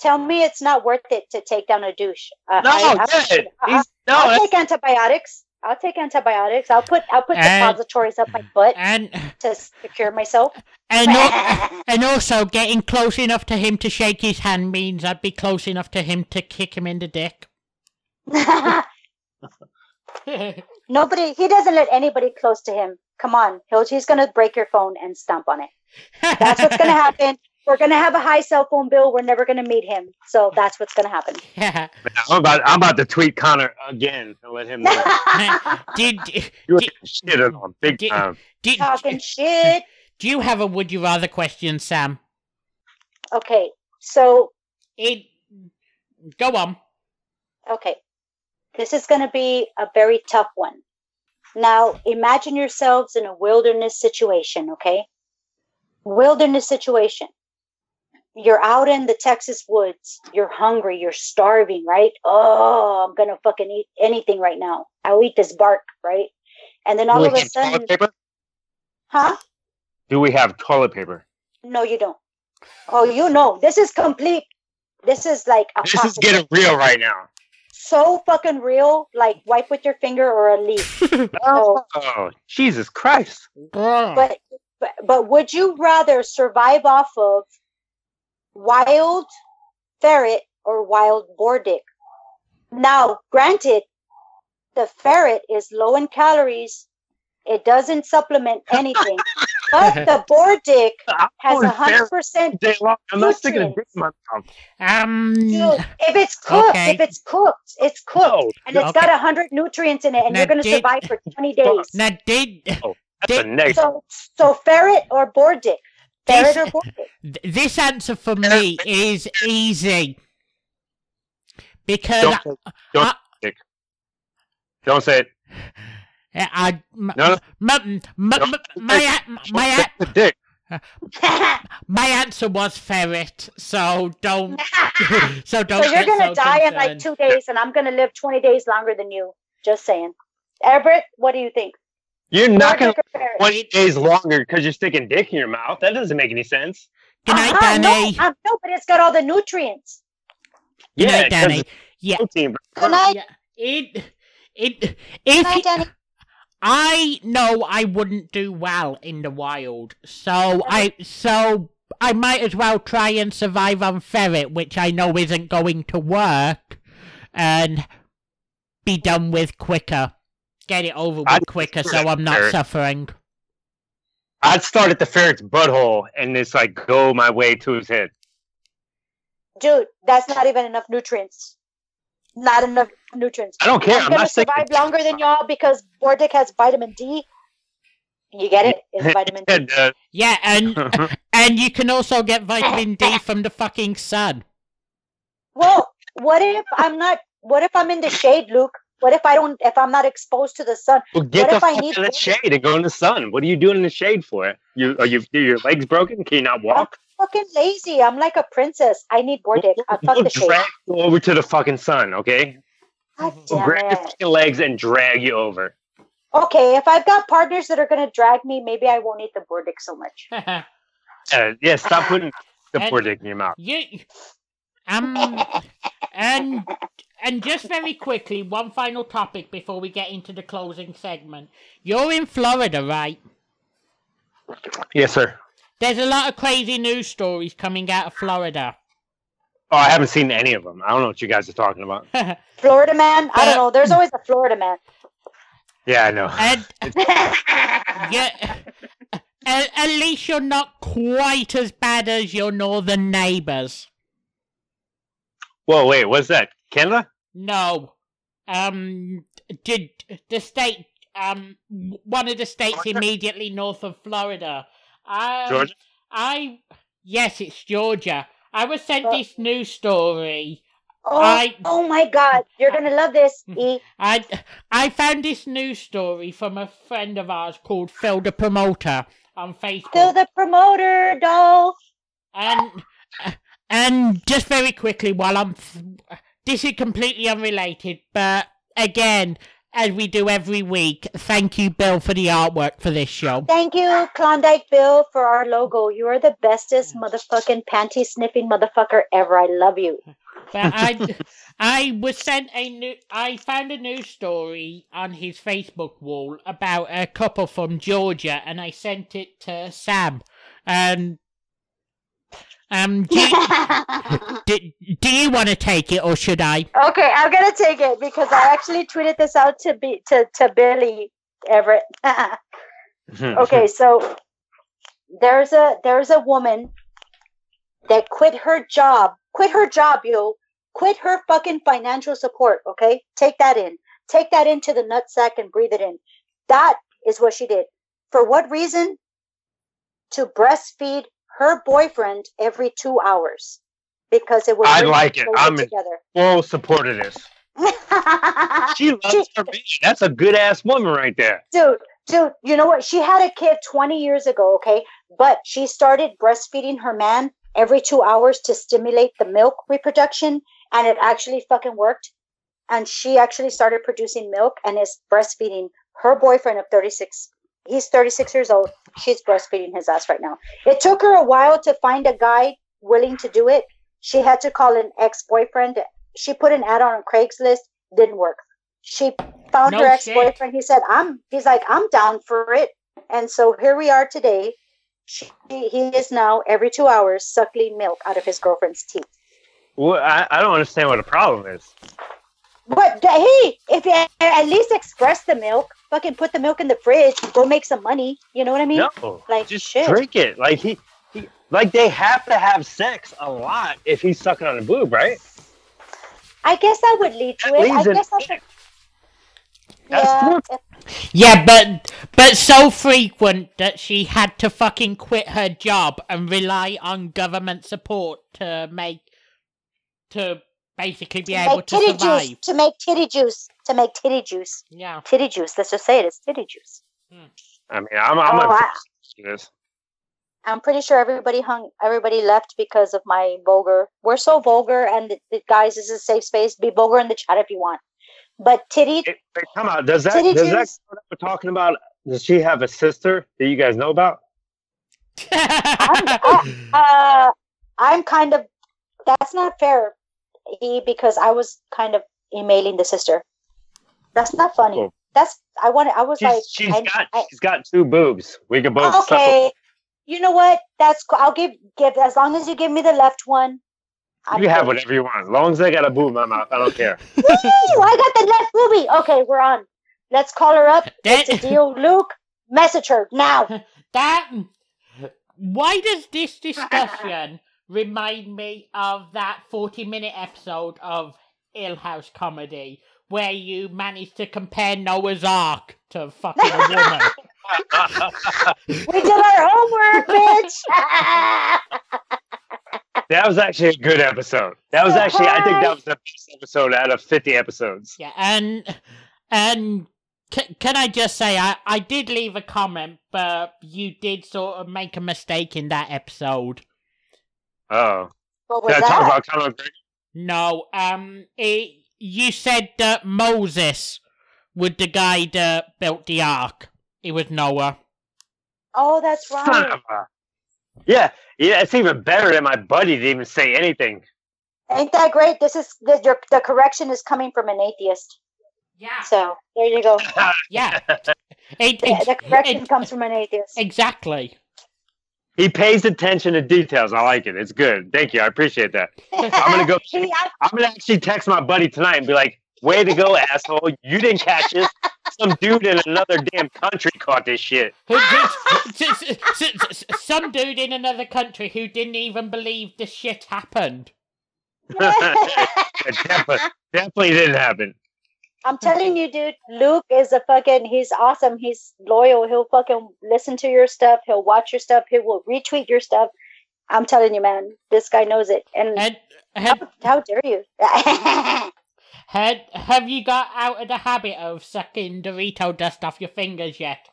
Tell me it's not worth it to take down a douche. Uh, No, I, I, yeah, I, he's- no, I'll take antibiotics. I'll take antibiotics. I'll put I'll put And- suppositories up my butt and to secure myself. and al- and also getting close enough to him to shake his hand means I'd be close enough to him to kick him in the dick. Nobody. He doesn't let anybody close to him. Come on, he'll, he's gonna break your phone and stomp on it. That's what's gonna happen. We're gonna have a high cell phone bill. We're never gonna meet him. So that's what's gonna happen. Yeah. I'm about I'm about to tweet Conor again and let him know did you were Did- shit on big did- time. did Talking shit. do you have a would you rather question, Sam? Okay, so It go on. okay, this is gonna be a very tough one. Now, imagine yourselves in a wilderness situation. Okay, wilderness situation. You're out in the Texas woods. You're hungry. You're starving, right? Oh, I'm gonna fucking eat anything right now. I'll eat this bark, right? And then all Do of a sudden, toilet paper? huh? Do we have toilet paper? No, you don't. Oh, you know, this is complete. This is like a This is getting real right now. so fucking real. Like wipe with your finger or a leaf. Oh. Oh, Jesus Christ. but, but but would you rather survive off of wild ferret or wild boar dick? Now, granted, the ferret is low in calories. It doesn't supplement anything, but the boar dick has a hundred percent. Day long. I'm not sticking a dick nutrients. in my mouth. um Dude, if it's cooked, Okay. if it's cooked, it's cooked, No, and it's Okay. got a hundred nutrients in it, and Now, you're gonna survive for twenty days. now did that's a Dick- negative. So, so ferret or boar dick? Ferret This- or boar dick? th- this answer for me is easy because Don't, say- don't, I- dick. don't say it. I, I m- No, no. m- m- m- my a- my a- dick. my answer was ferret, so don't so don't. so you're gonna so die in like two days, and I'm gonna live 20 days longer than you. Just saying. Everett, what do you think? You're not going to 20 days longer because you're sticking dick in your mouth. That doesn't make any sense. Good night, Uh-huh, Danny. No, um, no, but it's got all the nutrients. Good night, Danny. Yeah. protein. Good night. Yeah, it it Good if night, Danny. I know I wouldn't do well in the wild, so I so I might as well try and survive on ferret, which I know isn't going to work, and be done with quicker. Get it over with I'd quicker, so I'm not ferret. suffering. I'd start at the ferret's butthole and just like go my way to his head. Dude, that's not even enough nutrients. Not enough nutrients. I don't care. I'm, I'm, gonna not sticking survive longer than y'all because boar dick has vitamin D. You get it? It's vitamin D. And, uh, Yeah, and and you can also get vitamin D from the fucking sun. Well, what if I'm not? What if I'm in the shade, Luke? What if I don't? If I'm not exposed to the sun? well, get What the if I fuck need in the shade and go in the sun. What are you doing in the shade for? You are you are your legs broken? Can you not walk? Fucking lazy. I'm like a princess. I need Bordick. I fuck We'll the shade. drag you over to the fucking sun, okay? God We'll damn grab your it. fucking legs and drag you over. Okay, if I've got partners that are gonna drag me, maybe I won't eat the Bordick so much. Uh, yeah, stop putting the And- dick in your mouth. you um and and just very quickly, one final topic before we get into the closing segment. You're in Florida, right? Yes, sir. There's a lot of crazy news stories coming out of Florida. Oh, I haven't seen any of them. I don't know what you guys are talking about. Florida man. I Uh, don't know. There's always a Florida man. Yeah, I know. and yeah, at, at least you're not quite as bad as your northern neighbors. Whoa, wait, what's that? Canada? No. Um, did the state, um, one of the states Georgia? immediately north of Florida. Um, Georgia? I, yes, it's Georgia. I was sent Uh, this news story. Oh, I- oh my God! You're gonna love this. E. I, I found this news story from a friend of ours called Phil the Promoter on Facebook. To the promoter, doll. And and just very quickly, while I'm, this is completely unrelated, but again, as we do every week, thank you, Bill, for the artwork for this show. Thank you, Klondike Bill, for our logo. You are the bestest motherfucking panty sniffing motherfucker ever. I love you. But I, I was sent a new, I found a news story on his Facebook wall about a couple from Georgia, and I sent it to Sam. And um, do you, do, do you want to take it or should I? Okay, I'm gonna take it because I actually tweeted this out to be to to Billy Everett. okay, so there's a there's a woman that quit her job, quit her job, yo, quit her fucking financial support. Okay, take that in, take that into the nutsack and breathe it in. That is what she did. For what reason? To breastfeed her boyfriend every two hours because it was. I really like it. I'm in- together. Full support of this. She loves She- her man. That's a good ass woman right there. dude, dude, you know what? She had a kid 20 years ago, okay? But she started breastfeeding her man every two hours to stimulate the milk reproduction, and it actually fucking worked. And she actually started producing milk and is breastfeeding her boyfriend of 36. He's 36 years old. She's breastfeeding his ass right now. It took her a while to find a guy willing to do it. She had to call an ex boyfriend. She put an ad on Craigslist, didn't work. She found No her ex boyfriend. He said, "I'm." He's like, "I'm down for it." And so here we are today. She, he is now every two hours suckling milk out of his girlfriend's teeth. Well, I, I don't understand what the problem is. But hey, if you at least express the milk, fucking put the milk in the fridge, go make some money. You know what I mean? No, like, just shit. drink it. Like he, he, like they have to have sex a lot if he's sucking on a boob, right? I guess that would lead to That it. I it- guess that's. A, That's yeah, true. Yeah, but but so frequent that she had to fucking quit her job and rely on government support to make to basically be to able to survive. juice. To make titty juice. To make titty juice. Yeah. Titty juice. Let's just say it is titty juice. I mean, I'm, I'm Oh, a I- this. I'm pretty sure everybody hung, everybody left because of my vulgar. We're so vulgar, and the, the guys, this is a safe space. Be vulgar in the chat if you want. But titty, Hey, hey, come on, does that Titty does that juice. girl that we're talking about? Does she have a sister that you guys know about? uh, I'm kind of. That's not fair, he because I was kind of emailing the sister. That's not funny. Cool. That's I wanted. I was She's, like, she's I- got I- she's got two boobs. We could both suck okay. You know what? That's cool. I'll give give as long as you give me the left one. I'm You have good. whatever you want, as long as I got a boob in my mouth. I don't care. Woo! I got the left booby. Okay, we're on. Let's call her up. It's a deal, Luke. Message her now. that why does this discussion remind me of that 40 minute episode of Ill House Comedy where you managed to compare Noah's Ark to fucking a woman? We did our homework, bitch. that was actually a good episode. That was actually, I think that was the best episode out of 50 episodes. Yeah, and and c- can I just say I I did leave a comment, but you did sort of make a mistake in that episode. Oh. what was Did I talk that? about Conor McGregor? No, um, it, you said that Moses was the guy that built the ark. It was Noah. Oh, that's Son right. of a- Yeah, yeah, it's even better than my buddy didn't even say anything. Ain't that great? This is the, your, the correction is coming from an atheist. Yeah, So there you go. yeah. It, The, the correction it- comes from an atheist. exactly. He pays attention to details. I like it. It's good. Thank you. I appreciate that. I'm gonna go. I- I'm gonna actually text my buddy tonight and be like, "Way to go, asshole! You didn't catch this. Some dude in another damn country caught this shit." Who did, some dude in another country who didn't even believe the shit happened. It definitely, definitely didn't happen. I'm telling you, dude, Luke is a fucking, he's awesome. He's loyal. He'll fucking listen to your stuff. He'll watch your stuff. He will retweet your stuff. I'm telling you, man, this guy knows it. And Had, had, how, how dare you? had, have you got out of the habit of sucking Dorito dust off your fingers yet?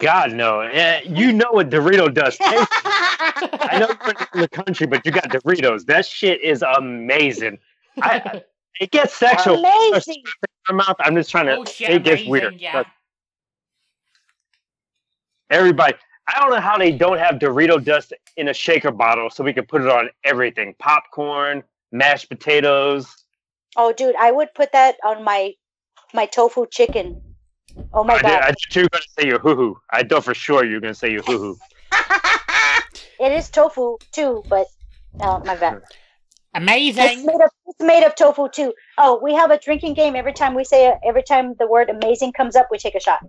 God no. Eh, you know what Dorito does. tastes. I know you're in the country, but you got Doritos. That shit is amazing. I, it gets sexual. Amazing. my mouth. I'm just trying to. oh shit, it gets amazing, weird. yeah. But everybody, I don't know how they don't have Dorito dust in a shaker bottle so we can put it on everything: popcorn, mashed potatoes. Oh, dude, I would put that on my my tofu chicken. Oh my I, did, god. I thought you were gonna say your hoo hoo. I thought for sure you were gonna say your hoo hoo. it is tofu too, but oh my bad. It's Amazing. made of it's made of tofu too. Oh, we have a drinking game. Every time we say every time the word amazing comes up, we take a shot.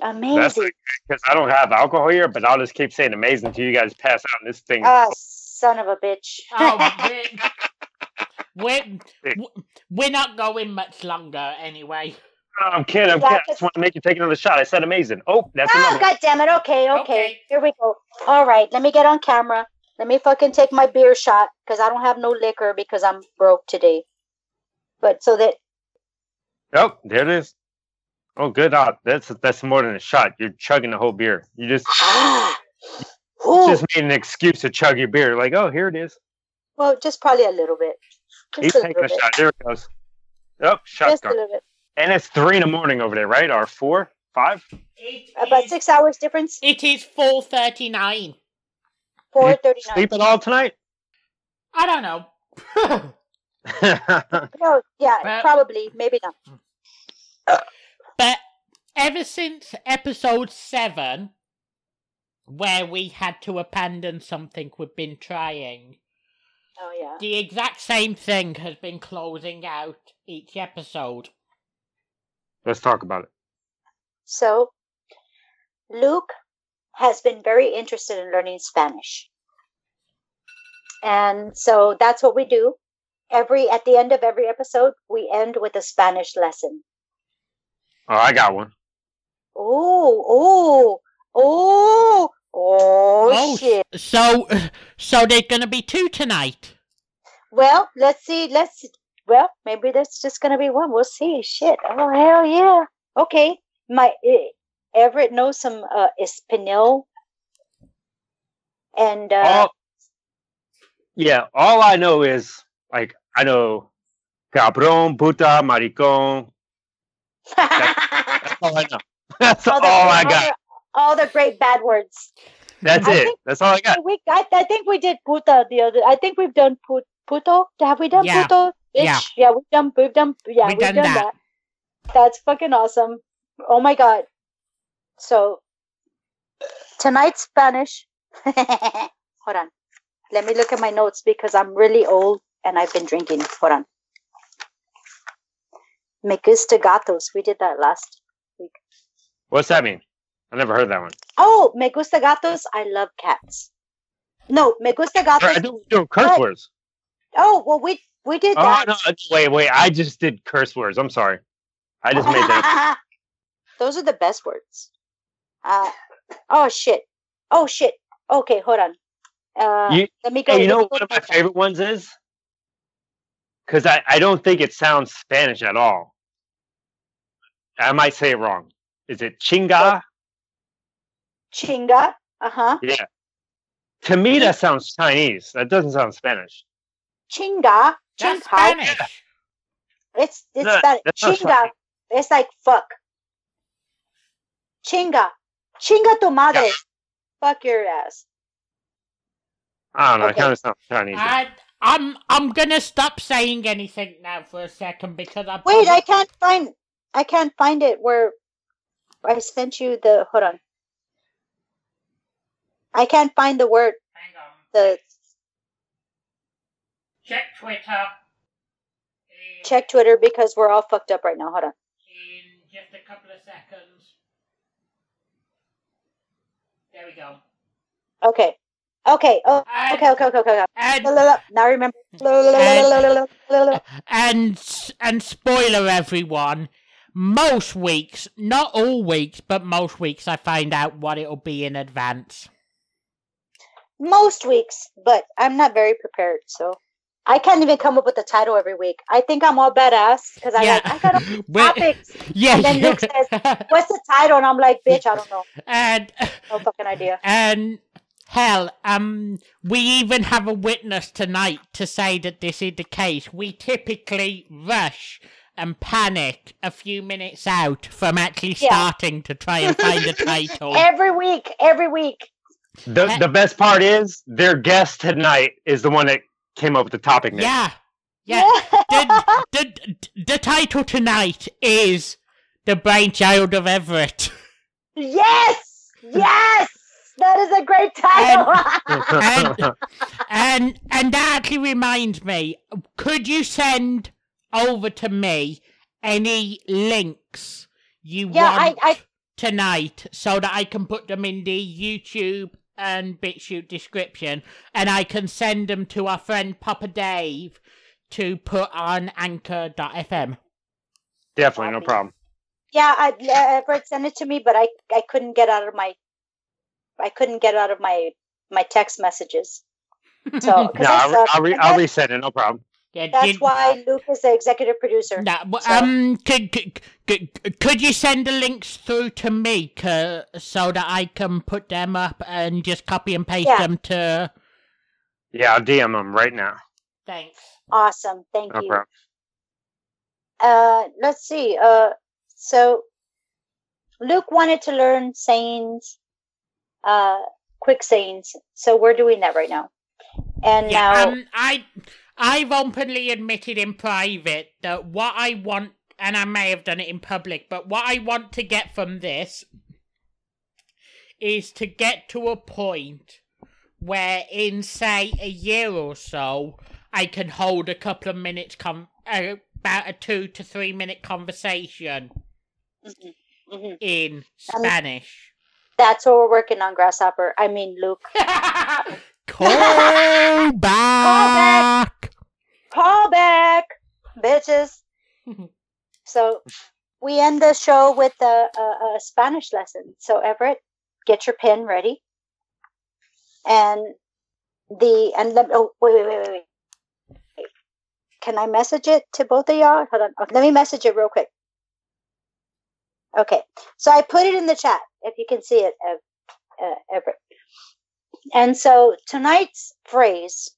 Amazing. because I don't have alcohol here, but I'll just keep saying amazing until you guys pass out. And this thing. Ah, son of a bitch. Oh, we're, we're, we're not going much longer anyway. No, I'm kidding. I'm Yeah, kidding. I just- just want to make you take another shot. I said amazing. Oh, that's Oh, another. one. God damn it. Okay, okay, Okay. Here we go. All right. Let me get on camera. Let me fucking take my beer shot because I don't have no liquor because I'm broke today. But so that Oh, there it is. Oh, good. Ah, that's that's more than a shot. You're chugging the whole beer. You just Ooh, just made an excuse to chug your beer. Like, oh, here it is. well, just probably a little bit. Just He's a taking little a bit. shot. There it goes. Oh, shot's Just a little bit. And it's three in the morning over there, right? Or four, five? It About is- six hours difference. It is four thirty nine. Four thirty nine. Sleep at all tonight? I don't know. No, yeah, Well- probably, maybe not. but ever since episode seven, where we had to abandon something we've been trying, Oh yeah. the exact same thing has been closing out each episode. Let's talk about it. So, Luke has been very interested in learning Spanish. And so that's what we do. Every at the end of every episode, we end with a Spanish lesson. Oh, I got one. Oh, oh, oh, oh, Oh, shit. So, so there's gonna be two tonight. Well, let's see. Let's. Well, maybe that's just gonna be one. We'll see. Shit. Oh hell yeah. Okay. My eh, Everett knows some uh, Espanol, and uh, all, yeah, all I know is like I know cabrón, puta, maricón. That's all I know. That's all, all, the, I got. the- all the great bad words. That's I it. think- That's all I got. We, I, I think we did puta the other. I think we've done put, puto. Have we done Yeah. puto? Bitch? Yeah. Yeah, we've done. We've done. Yeah, We've we've, done done, that. that. That's fucking awesome. Oh my god. So tonight's Spanish. Hold on. Let me look at my notes because I'm really old and I've been drinking. Hold on. Me gusta gatos. We did that last. Week. What's that mean? I never heard that one. Oh, me gusta gatos. I love cats. No, me gusta gatos. I gatos. do, do curse What? words. Oh, well, we we did Oh that. no! Uh, wait, wait. I just did curse words. I'm sorry. I just made that. Those are the best words. Uh, oh shit. Oh shit. Okay, hold on. Uh, You- let me go. Hey, you know what one of my my- favorite ones is? Because I, I don't think it sounds Spanish at all. I might say it wrong. Is it chinga? Chinga. Uh huh. Yeah. To me, that sounds Chinese. That doesn't sound Spanish. Chinga. That's Chinga. Spanish. It's it's No, that that's chinga. Spanish. It's like fuck. Chinga. Chinga tu madre. Yeah. Fuck your ass. I don't know. Okay. It kind of sounds Chinese. I, I'm I'm gonna stop saying anything now for a second because I Wait, I can't find I can't find it where I sent you the hold on. I can't find the word hang on. the Check Twitter. Check Twitter because we're all fucked up right now. Hold on. in just a couple of seconds. There we go. Okay. Okay. Oh, And, okay, okay, okay, okay. And, La, la, la. Now remember. La, la, la. and and spoiler everyone. Most weeks, not all weeks, but most weeks, I find out what it'll be in advance. Most weeks, but I'm not very prepared, so I can't even come up with the title every week. I think I'm all badass because I'm like, I got a Well, topics. yeah. And then Luke says, What's the title? And I'm like, bitch, I don't know. and No fucking idea. and hell, um, we even have a witness tonight to say that this is the case. We typically rush and panic a few minutes out from actually Yeah. starting to try and find a title. Every week, every week. The the best part is their guest tonight is the one that came up with the topic name. yeah, yeah. the, the, the title tonight is The Brainchild of Everett. yes! Yes! That is a great title. and and that actually reminds me, could you send over to me any links you yeah, I, want I tonight so that I can put them in the YouTube and BitChute description and I can send them to our friend Papa Dave to put on anchor.fm. Definitely, no problem. yeah, I uh, Everett sent it to me, but I I couldn't get out of my I couldn't get out of my my text messages. So No, I'll, sucks. I'll, re- And I'll that's, reset it. No problem. Yeah, that's did- why Luke is the executive producer. Nah, w- So- um, could, could, could, could you send the links through to me ca- so that I can put them up and just copy and paste Yeah. them to. Yeah, I'll DM them right now. Thanks. Awesome, thank No you. problem. Uh, let's see. Uh, so Luke wanted to learn sayings, uh, quick sayings. So we're doing that right now. And Yeah, now, um, I, I've openly admitted in private that what I want, and I may have done it in public, but what I want to get from this is to get to a point where, in say a year or so, I can hold a couple of minutes, com- uh, about a two to three minute conversation Mhm, mhm. in Spanish. that's what we're working on, Grasshopper. I mean, Luke. Call back. Call back, bitches. so we end the show with a, a, a Spanish lesson. So Everett, get your pen ready. And the and let oh wait wait wait wait wait. Can I message it to both of y'all? Hold on. Okay, let me message it real quick. Okay, so I put it in the chat if you can see it, Ev- uh, Everett. And so tonight's phrase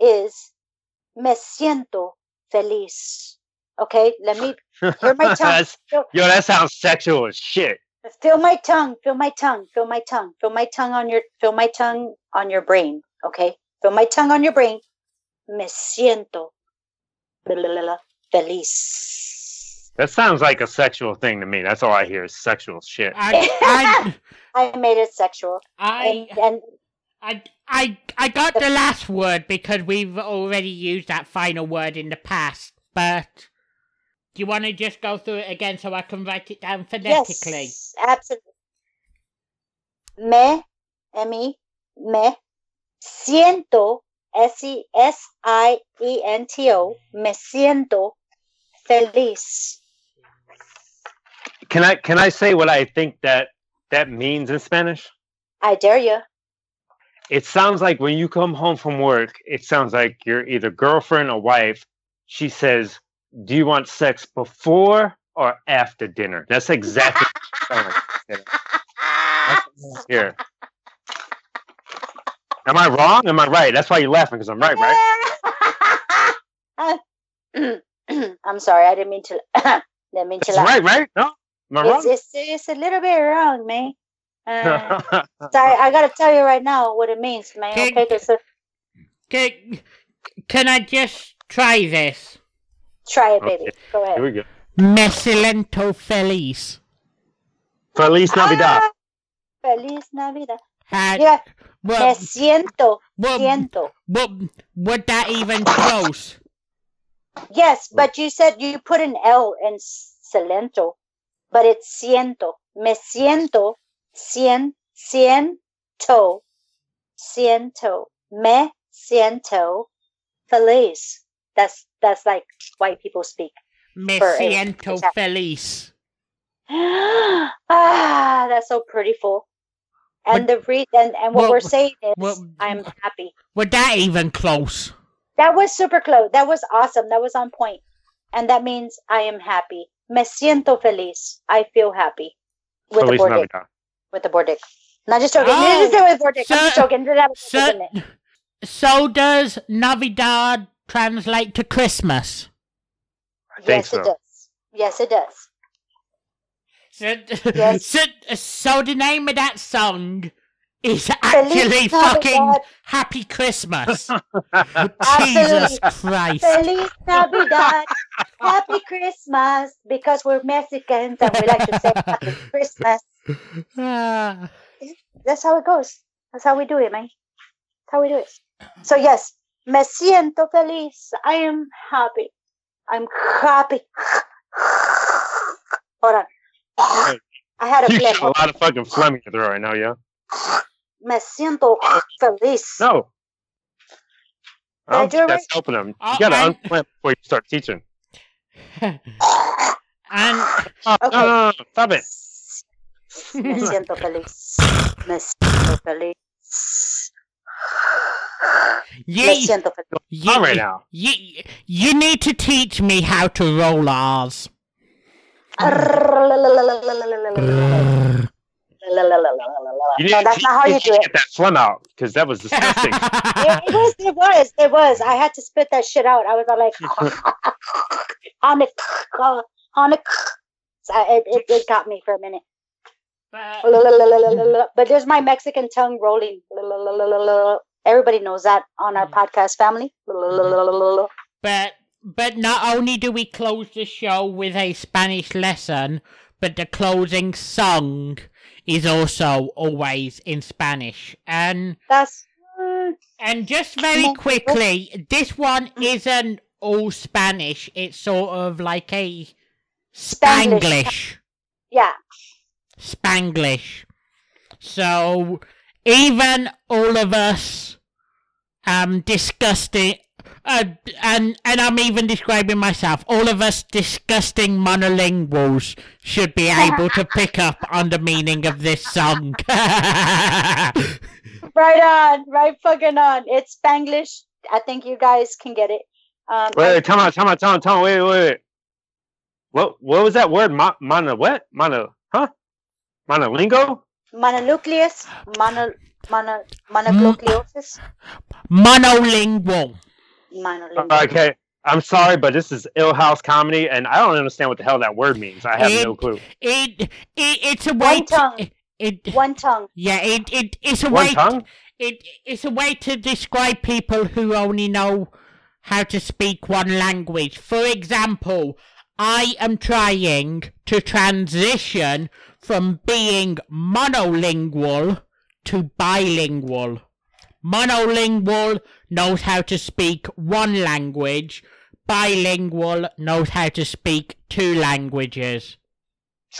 is me siento feliz. Okay, let me Hear my tongue. That's- Yo, that sounds sexual as shit. feel my tongue, feel my tongue, feel my tongue, feel my tongue on your feel my tongue on your brain. Okay, feel my tongue on your brain. Me siento feliz. That sounds like a sexual thing to me. That's all I hear is sexual shit. I, I, I made it sexual, I, and, and I, I, I got the last word because we've already used that final word in the past. But do you want to just go through it again so I can write it down phonetically? yes, absolutely. Me, me, me siento S E S I E N T O. Me siento feliz. can I can I say what I think that that means in Spanish? I dare you. It sounds like when you come home from work, it sounds like you're either girlfriend or wife. She says, "Do you want sex before or after dinner?" That's exactly what it sounds here. Am I wrong? Am I right? That's why you're laughing because I'm right, right? I'm sorry. I didn't mean to. didn't mean to That's laugh. right, right? No, am I It's, wrong? it's, it's a little bit wrong, man. Uh, sorry, I gotta tell you right now what it means, man. Okay. Okay, 'cause, uh, Can, can I just try this? try it, Okay. baby. Go Here ahead. we go. Mesilento feliz. Feliz Navidad. Ah, Feliz Navidad. Had, Yeah, me siento, well, siento. well, would that even close? Yes, but you said you put an L in silento, but it's siento. Me siento, cien, ciento, ciento. Me siento feliz. That's that's like white people speak. Me For a- siento feliz. ah, that's so prettyful. And the re- and, and what well, we're saying is, well, I'm happy. Would that even close? That was super close. That was awesome. That was on point. And that means I am happy. Me siento feliz. I feel happy with the Feliz board dick. Navidad. With the board dick. Not just joking. Oh, Just do it with board dick. I'm just so- joking. Just have a So, in it. so does Navidad translate to Christmas? Yes, so. it does. Yes, it does. So, Yes. so, so the name of that song is actually Feliz fucking Navidad. Happy Christmas. Jesus Christ. Feliz Navidad. Happy Christmas. Because we're Mexicans and we like to say Happy Christmas. Ah. That's how it goes. That's how we do it, man. That's how we do it. So yes, me siento feliz. I am happy. I'm happy. Hold on. I had a You got a lot of fucking phlegm in your throat right now, yeah. Me siento feliz. No. I don't Did think it that's helping them. Oh, You gotta and- unphlegm before you start teaching. and Oh, Okay. no, no, no, stop it. Me siento feliz. Me siento feliz. Me you, siento feliz. you, All right now. you, you need to teach me how to roll R's. You need No, to that's not how you do it. Get that phlegm out because that was disgusting. it, it was, it was, it was. I had to spit that shit out. I was all like, on it, on it. It, it, it got me for a minute. But, But there's my Mexican tongue rolling. Everybody knows that on our podcast family. but but not only do we close the show with a Spanish lesson, but the closing song is also always in Spanish. And That's mm, and just very quickly, this one isn't all Spanish. It's sort of like a Spanglish. Spanglish. yeah. Spanglish. So even all of us um disgusting uh, and and I'm even describing myself. All of us disgusting monolinguals should be able to pick up on the meaning of this song. Right on. Right fucking on. It's Spanglish. I think you guys can get it. Um, wait, wait, come on, come on, come on, come on, wait, wait, wait. What what was that word? Mo- mono what? Mono huh? Monolingo? mononucleus. Mono, mono, mononucleosis. Monolingual. Monolingual. Okay. I'm sorry, but this is ill house comedy, and I don't understand what the hell that word means. I have no clue. It, it it's a way One tongue. to, it One tongue. yeah it, it it's a One way tongue? it it's a way to describe people who only know how to speak one language. For example, I am trying to transition from being monolingual to bilingual. Monolingual knows how to speak one language. Bilingual knows how to speak two languages.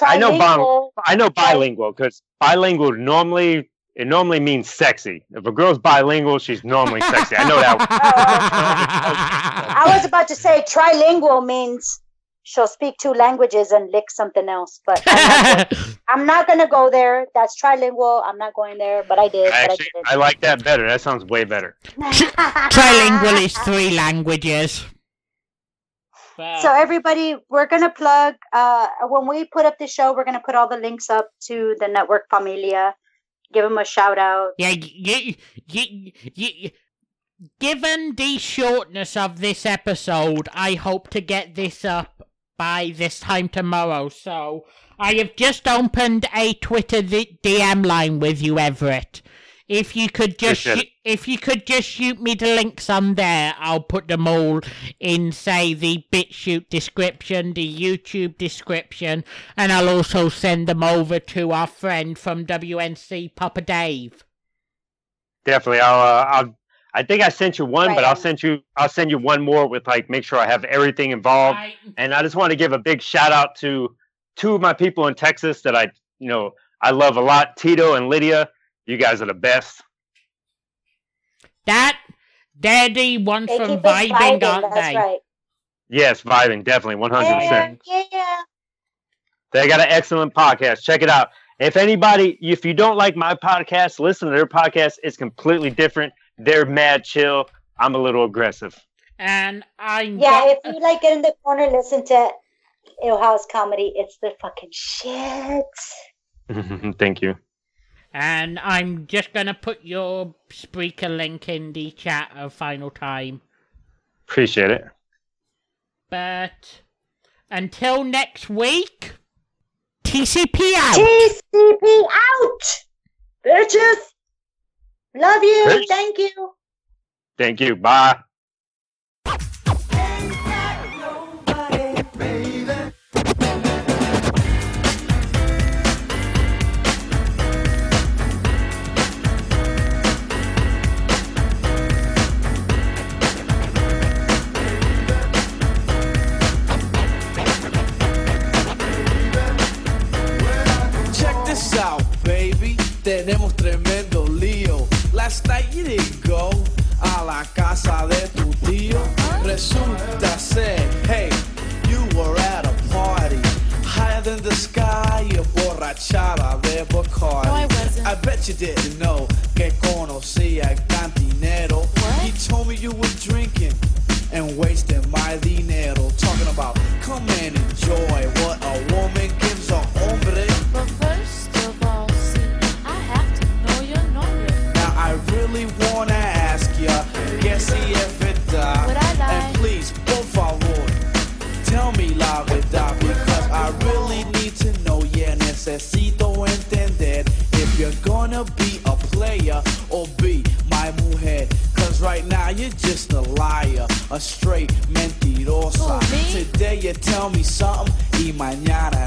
I know bong- Trilingual. I know bilingual because bilingual normally it normally means sexy. If a girl's bilingual, she's normally sexy. I know that. I was about to say trilingual means she'll speak two languages and lick something else. But I'm not, gonna go there. That's trilingual. I'm not going there. But I did. Actually, but I like that better. That sounds way better. Trilingual is three languages. But- So everybody, we're gonna plug. Uh, when we put up the show, we're gonna put all the links up to the network Familia. Give them a shout out. Yeah, you, you, you, given the shortness of this episode, I hope to get this up by this time tomorrow. So I have just opened a Twitter D- DM line with you, Everett. If you could just, shoot, if you could just shoot me the links on there, I'll put them all in, say, the BitChute description, the YouTube description, and I'll also send them over to our friend from WNC, Papa Dave. Definitely. I'll. Uh, I'll. I think I sent you one, Right but I'll send you. I'll send you one more with like make sure I have everything involved. I- And I just want to give a big shout out to two of my people in Texas that I, you know, I love a lot. Tito and Lydia. You guys are the best. That they're the ones They from keep vibing, vibing. aren't That's they? right. Yes, vibing definitely, one hundred Yeah, percent. yeah. They got an excellent podcast. Check it out. If anybody, if you don't like my podcast, listen to their podcast. It's completely different. They're mad chill. I'm a little aggressive. And I'm Yeah, go- if you like get in the corner, listen to Ill House comedy. It's the fucking shit. Thank you. and I'm just gonna put your Spreaker link in the chat a Final Time. Appreciate it. But until next week, TCP out. TCP out, bitches. Love you. Thank you. Thank you. Bye. Emborrachada de Bacardi. No, I wasn't. I bet you didn't know que conocía el cantinero. He told me you were drinking and wasting my dinero. A straight mentirosa. Who? Today you tell me something y mañana